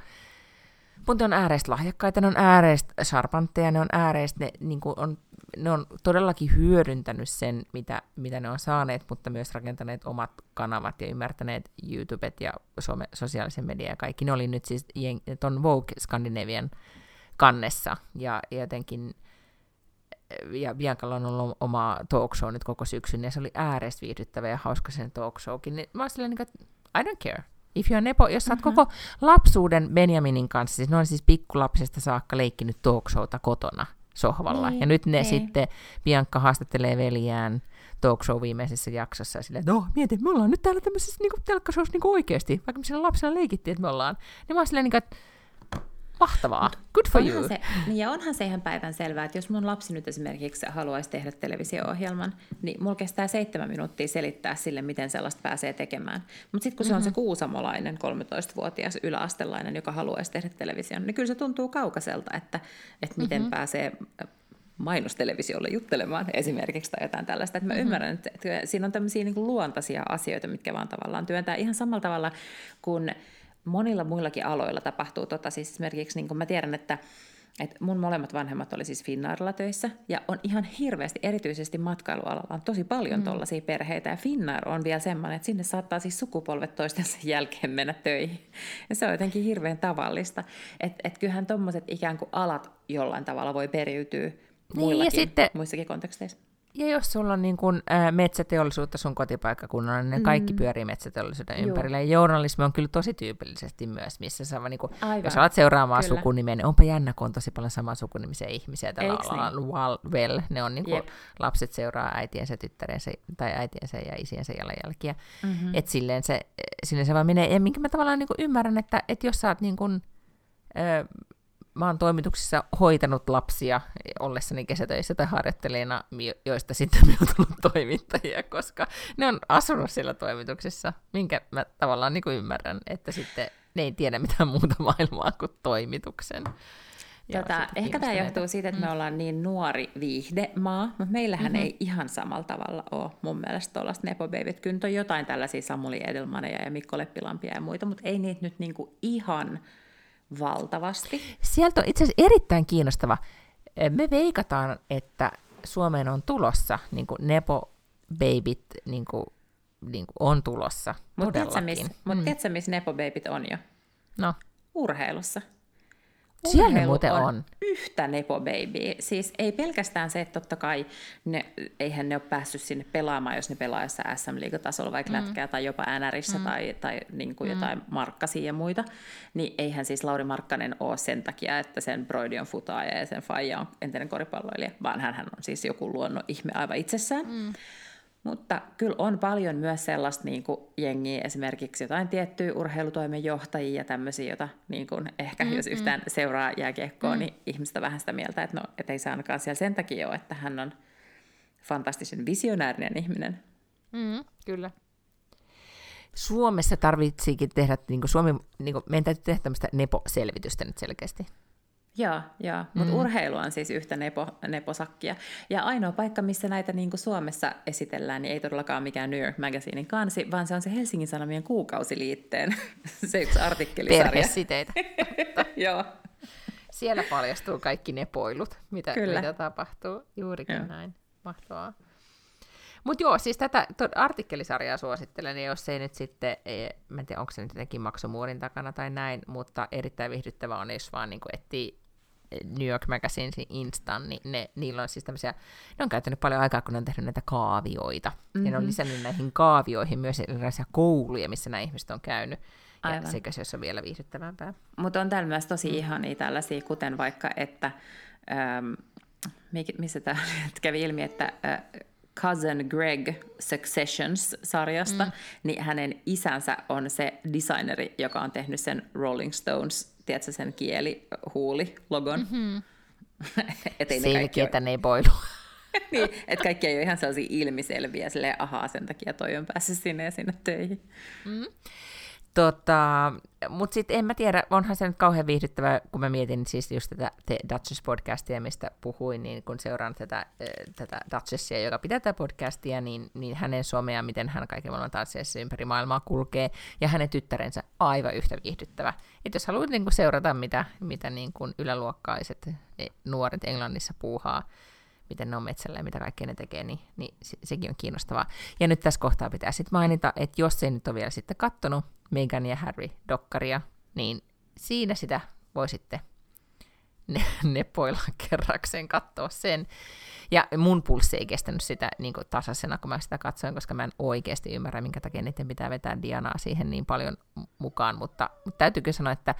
Mutta ne on ääreistä lahjakkaita, ne on ääreistä sharpantteja, ne on ääreistä, ne, niin on, ne on todellakin hyödyntänyt sen, mitä, mitä ne on saaneet, mutta myös rakentaneet omat kanavat ja ymmärtäneet YouTubet ja some, sosiaalisen median ja kaikki. Ne oli nyt siis tuon Vogue Scandinavian kannessa ja, ja jotenkin ja Biancalla on ollut oma talk show nyt koko syksyn, ja se oli ääreistä viihdyttävä ja hauska sen talk showkin. Niin mä olin niin että I don't care. If you're nepo, jos sä mm-hmm. koko lapsuuden Benjaminin kanssa, siis ne on siis pikkulapsesta saakka leikkinyt talkshowta kotona sohvalla. Niin, ja nyt ne niin. sitten, Bianca haastattelee veljään talk show viimeisessä jaksossa ja silleen, että no mieti, me ollaan nyt täällä tämmöisessä niin telkkashowssa niin oikeasti, vaikka me siellä lapsena leikittiin, että me ollaan. Niin mä oon silleen, niin kuin, että Mahtavaa. Good for onhan you. Se, niin ja onhan se ihan päivän selvää, että jos mun lapsi nyt esimerkiksi haluaisi tehdä televisio-ohjelman, niin mulla kestää seitsemän minuuttia selittää sille, miten sellaista pääsee tekemään. Mutta sitten kun se on se kuusamolainen 13-vuotias yläastelainen, joka haluaisi tehdä television, niin kyllä se tuntuu kaukaiselta, että, että miten mm-hmm. pääsee mainostelevisiolle juttelemaan esimerkiksi tai jotain tällaista. Että mä mm-hmm. ymmärrän, että, siinä on tämmöisiä niin luontaisia asioita, mitkä vaan tavallaan työntää ihan samalla tavalla kuin monilla muillakin aloilla tapahtuu. Tota, siis esimerkiksi niin mä tiedän, että et mun molemmat vanhemmat oli siis Finnairilla töissä, ja on ihan hirveästi, erityisesti matkailualalla, on tosi paljon mm. tuollaisia perheitä, ja Finnair on vielä semmoinen, että sinne saattaa siis sukupolvet toistensa jälkeen mennä töihin. Ja se on jotenkin hirveän tavallista. Että et kyllähän tuommoiset ikään kuin alat jollain tavalla voi periytyä muillakin, niin, ja sitten, muissakin konteksteissa. Ja jos sulla on niin kun, ä, metsäteollisuutta sun kotipaikkakunnalla, niin ne mm. kaikki pyörii metsäteollisuuden Joo. ympärillä. Ja journalismi on kyllä tosi tyypillisesti myös, missä sä niin kun, jos alat seuraamaan kyllä. sukunimeä, niin onpa jännä, kun on tosi paljon saman sukunimisiä ihmisiä tällä alalla. Niin? Well, ne on niin kun, lapset seuraa äitiensä, tyttärensä tai äitiensä ja isiensä jalanjälkiä. Mm-hmm. Että silleen se, silleen se vaan menee. Ja minkä mä tavallaan niin ymmärrän, että, että jos sä oot niin kun, ö, mä oon toimituksissa hoitanut lapsia ollessani kesätöissä tai harjoittelijana, joista sitten on tullut toimittajia, koska ne on asunut siellä toimituksessa, minkä mä tavallaan niin kuin ymmärrän, että sitten ne ei tiedä mitään muuta maailmaa kuin toimituksen. Tota, ehkä tämä johtuu siitä, että mm. me ollaan niin nuori viihdemaa, mutta meillähän mm-hmm. ei ihan samalla tavalla ole mun mielestä tuollaista Nepo Babyt. Kyllä on jotain tällaisia Samuli Edelmaneja ja Mikko Leppilampia ja muita, mutta ei niitä nyt niinku ihan valtavasti. Sieltä on itse asiassa erittäin kiinnostava. Me veikataan, että Suomeen on tulossa niin Nepo Babyt niin kuin, niin kuin on tulossa. Mutta tiedätkö, missä mm. miss Nepo Babyt on jo? No. Urheilussa. Siellä muuten on, on. yhtä Nepo Baby. Siis ei pelkästään se, että totta kai ne, eihän ne ole päässyt sinne pelaamaan, jos ne pelaa jossain SM-liigatasolla, vaikka mm. lätkää tai jopa NRissä mm. tai, tai niin kuin mm. jotain markkasia ja muita, niin eihän siis Lauri Markkanen ole sen takia, että sen Broidi on futaaja ja sen faija on entinen koripalloilija, vaan hän on siis joku luonnon ihme aivan itsessään. Mm. Mutta kyllä on paljon myös sellaista niin kuin jengiä, esimerkiksi jotain tiettyjä urheilutoimen johtajia ja tämmöisiä, joita niin kuin ehkä mm-hmm. jos yhtään seuraa jääkiekkoa, mm. niin ihmistä vähän sitä mieltä, että, no, ei se ainakaan siellä sen takia ole, että hän on fantastisen visionäärinen ihminen. Mm, kyllä. Suomessa tarvitsikin tehdä, niin kuin Suomi, niin kuin, meidän täytyy tehdä tämmöistä nepo-selvitystä nyt selkeästi. Joo, joo. mutta mm. urheilu on siis yhtä nepo, neposakkia. Ja ainoa paikka, missä näitä niin kuin Suomessa esitellään, niin ei todellakaan mikään New York Magazinein kansi, vaan se on se Helsingin Sanomien kuukausiliitteen se yksi artikkelisarja. Perhesiteitä. joo. Siellä paljastuu kaikki nepoilut, mitä, Kyllä. mitä tapahtuu. Juurikin joo. näin. Mahtavaa. Mutta joo, siis tätä artikkelisarjaa suosittelen, ja jos ei nyt sitten, ei, mä en tiedä onko se nyt jotenkin maksumuurin takana tai näin, mutta erittäin viihdyttävä on, jos vaan niin etsii New York Magazinesin Instan, niin ne, niillä on siis tämmöisiä, ne on käyttänyt paljon aikaa, kun ne on tehnyt näitä kaavioita. Mm-hmm. Ja ne on mhm. lisännyt näihin kaavioihin myös erilaisia kouluja, missä nämä ihmiset on käynyt. Aivan. Ja sekä se on vielä viihdyttävämpää. Mutta on täällä myös tosi mm. ihania tällaisia, kuten vaikka, että ähm, missä tämä kävi ilmi, että äh, Cousin Greg Successions-sarjasta, mm. niin hänen isänsä on se designeri, joka on tehnyt sen Rolling Stones, tiedätkö, sen kieli, huuli, logon. Mm-hmm. Selkeätä ne boilu. niin, että kaikki ei ole ihan sellaisia ilmiselviä, silleen ahaa, sen takia toi on päässyt sinne ja sinne töihin. Mm. Tota, Mutta sitten en mä tiedä, onhan se nyt kauhean viihdyttävä, kun mä mietin siis just tätä The Duchess-podcastia, mistä puhuin, niin kun seuraan tätä, tätä Duchessia, joka pitää tätä podcastia, niin, niin hänen somea, miten hän kaiken maailman tanssiessa ympäri maailmaa kulkee, ja hänen tyttärensä aivan yhtä viihdyttävä. Että jos haluat niin seurata, mitä, mitä niin yläluokkaiset nuoret Englannissa puuhaa, miten ne on metsällä ja mitä kaikkea ne tekee, niin, niin se, sekin on kiinnostavaa. Ja nyt tässä kohtaa pitää sitten mainita, että jos ei nyt ole vielä sitten kattonut Meghan ja Harry dokkaria, niin siinä sitä voi sitten ne, nepoilla kerrakseen katsoa sen. Ja mun pulssi ei kestänyt sitä niin tasaisena, kun mä sitä katsoin, koska mä en oikeasti ymmärrä, minkä takia niiden pitää vetää Dianaa siihen niin paljon mukaan, mutta, mutta täytyykö sanoa, että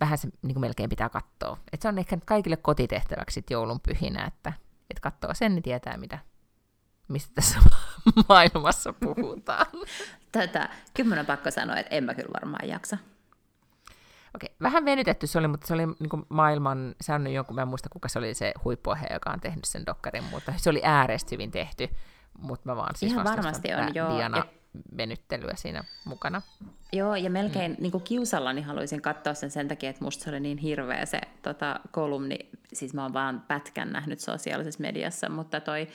vähän se niin melkein pitää katsoa. Et se on ehkä kaikille kotitehtäväksi joulun pyhinä, että että katsoo sen, niin tietää, mitä, mistä tässä maailmassa puhutaan. Tätä, kyllä mun on pakko sanoa, että en mä kyllä varmaan jaksa. Okei, vähän venytetty se oli, mutta se oli niin kuin maailman, se on jonkun, mä en muista kuka se oli se huippuohjaaja, joka on tehnyt sen dokkarin, mutta se oli äärestä hyvin tehty, mutta mä vaan siis Ihan varmasti on, joo. Diana ja... venyttelyä siinä mukana. Joo, ja melkein mm. niin kuin kiusallani haluaisin katsoa sen sen takia, että musta se oli niin hirveä se tota, kolumni, siis mä oon vaan pätkän nähnyt sosiaalisessa mediassa, mutta toi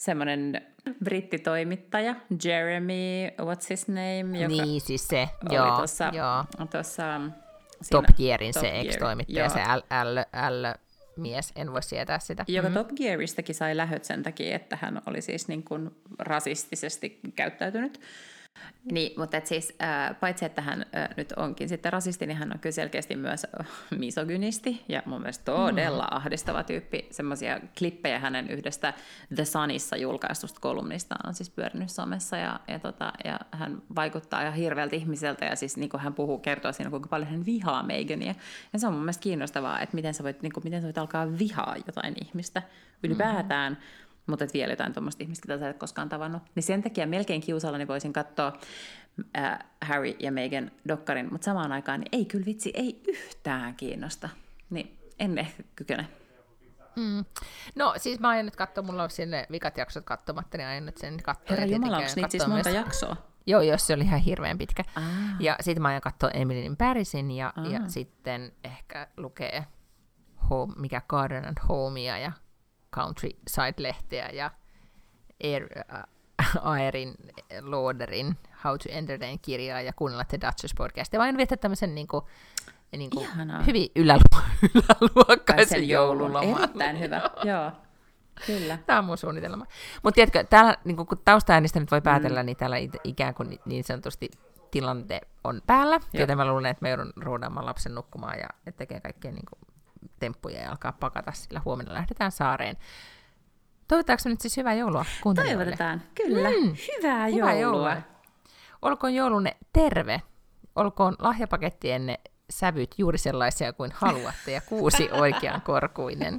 semmoinen brittitoimittaja, Jeremy, what's his name? Joka niin, siis se, joo, tuossa, joo. Tuossa, Top Gearin se ex-toimittaja, se L, L, L, mies, en voi sietää sitä. Joka mm. Top Gearistakin sai lähöt sen takia, että hän oli siis niin kuin rasistisesti käyttäytynyt. Niin, mutta et siis äh, paitsi, että hän äh, nyt onkin sitten rasisti, niin hän on kyllä selkeästi myös misogynisti ja mun mielestä todella mm. ahdistava tyyppi. Semmoisia klippejä hänen yhdestä The Sunissa julkaistusta kolumnista on siis pyörinyt somessa ja, ja, tota, ja hän vaikuttaa ihan hirveältä ihmiseltä ja siis niin kuin hän puhuu, kertoo siinä, kuinka paljon hän vihaa Megania. Ja se on mun mielestä kiinnostavaa, että miten sä voit, niin kuin, miten sä voit alkaa vihaa jotain ihmistä ylipäätään. Mm-hmm mutta et vielä jotain tuommoista ihmistä, jota sä et koskaan tavannut. Niin sen takia melkein kiusallani voisin katsoa äh, Harry ja Meghan dokkarin, mutta samaan aikaan niin ei kyllä vitsi, ei yhtään kiinnosta. Niin en ehkä kykene. Mm. No siis mä aion nyt katsoa, mulla on sinne vikat jaksot katsomatta, niin aion nyt sen katsoa. Herra Jumala, onko niitä siis monta myös... jaksoa? Joo, jos se oli ihan hirveän pitkä. Ah. Ja sitten mä aion katsoa Emily in Parisin ja, ah. ja sitten ehkä lukee home, mikä Garden and Homea ja Countryside-lehteä ja Air, äh, Aerin, Lauderin How to Entertain kirjaa ja kuunnella The Duchess podcastia. Mä viettää tämmöisen niin kuin, niin kuin hyvin ylälu- yläluokkaisen joululoman. Erittäin hyvä, joo. Kyllä. Tämä on mun suunnitelma. Mutta tiedätkö, täällä, niin kun taustaäänistä nyt voi päätellä, mm. niin täällä ikään kuin niin sanotusti tilante on päällä, Joo. joten mä luulen, että me joudun ruudaamaan lapsen nukkumaan ja, ja tekee kaikkea niin kuin temppuja ja alkaa pakata, sillä huomenna lähdetään saareen. Toivotaanko nyt siis hyvää joulua Toivotetaan, kyllä. Mm, hyvää, hyvää joulua. joulua. Olkoon joulunne terve. Olkoon lahjapakettienne sävyt juuri sellaisia kuin haluatte ja kuusi oikean korkuinen.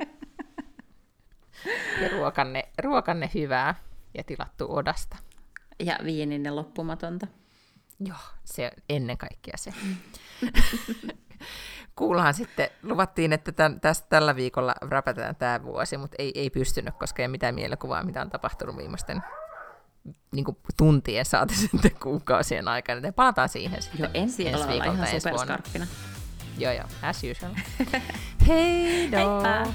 Ja ruokanne, ruokanne hyvää ja tilattu odasta. Ja viininne loppumatonta. Joo, se ennen kaikkea se. kuullaan sitten, luvattiin, että tämän, tästä, tällä viikolla räpätään tämä vuosi, mutta ei, ei pystynyt, koska ei mitään mielikuvaa, mitä on tapahtunut viimeisten niin kuin tuntien saati sitten kuukausien aikana. Ja palataan siihen sitten Joo, ensi, ensi viikolla ihan superskarppina. Joo, joo, as usual. Hei Heippa!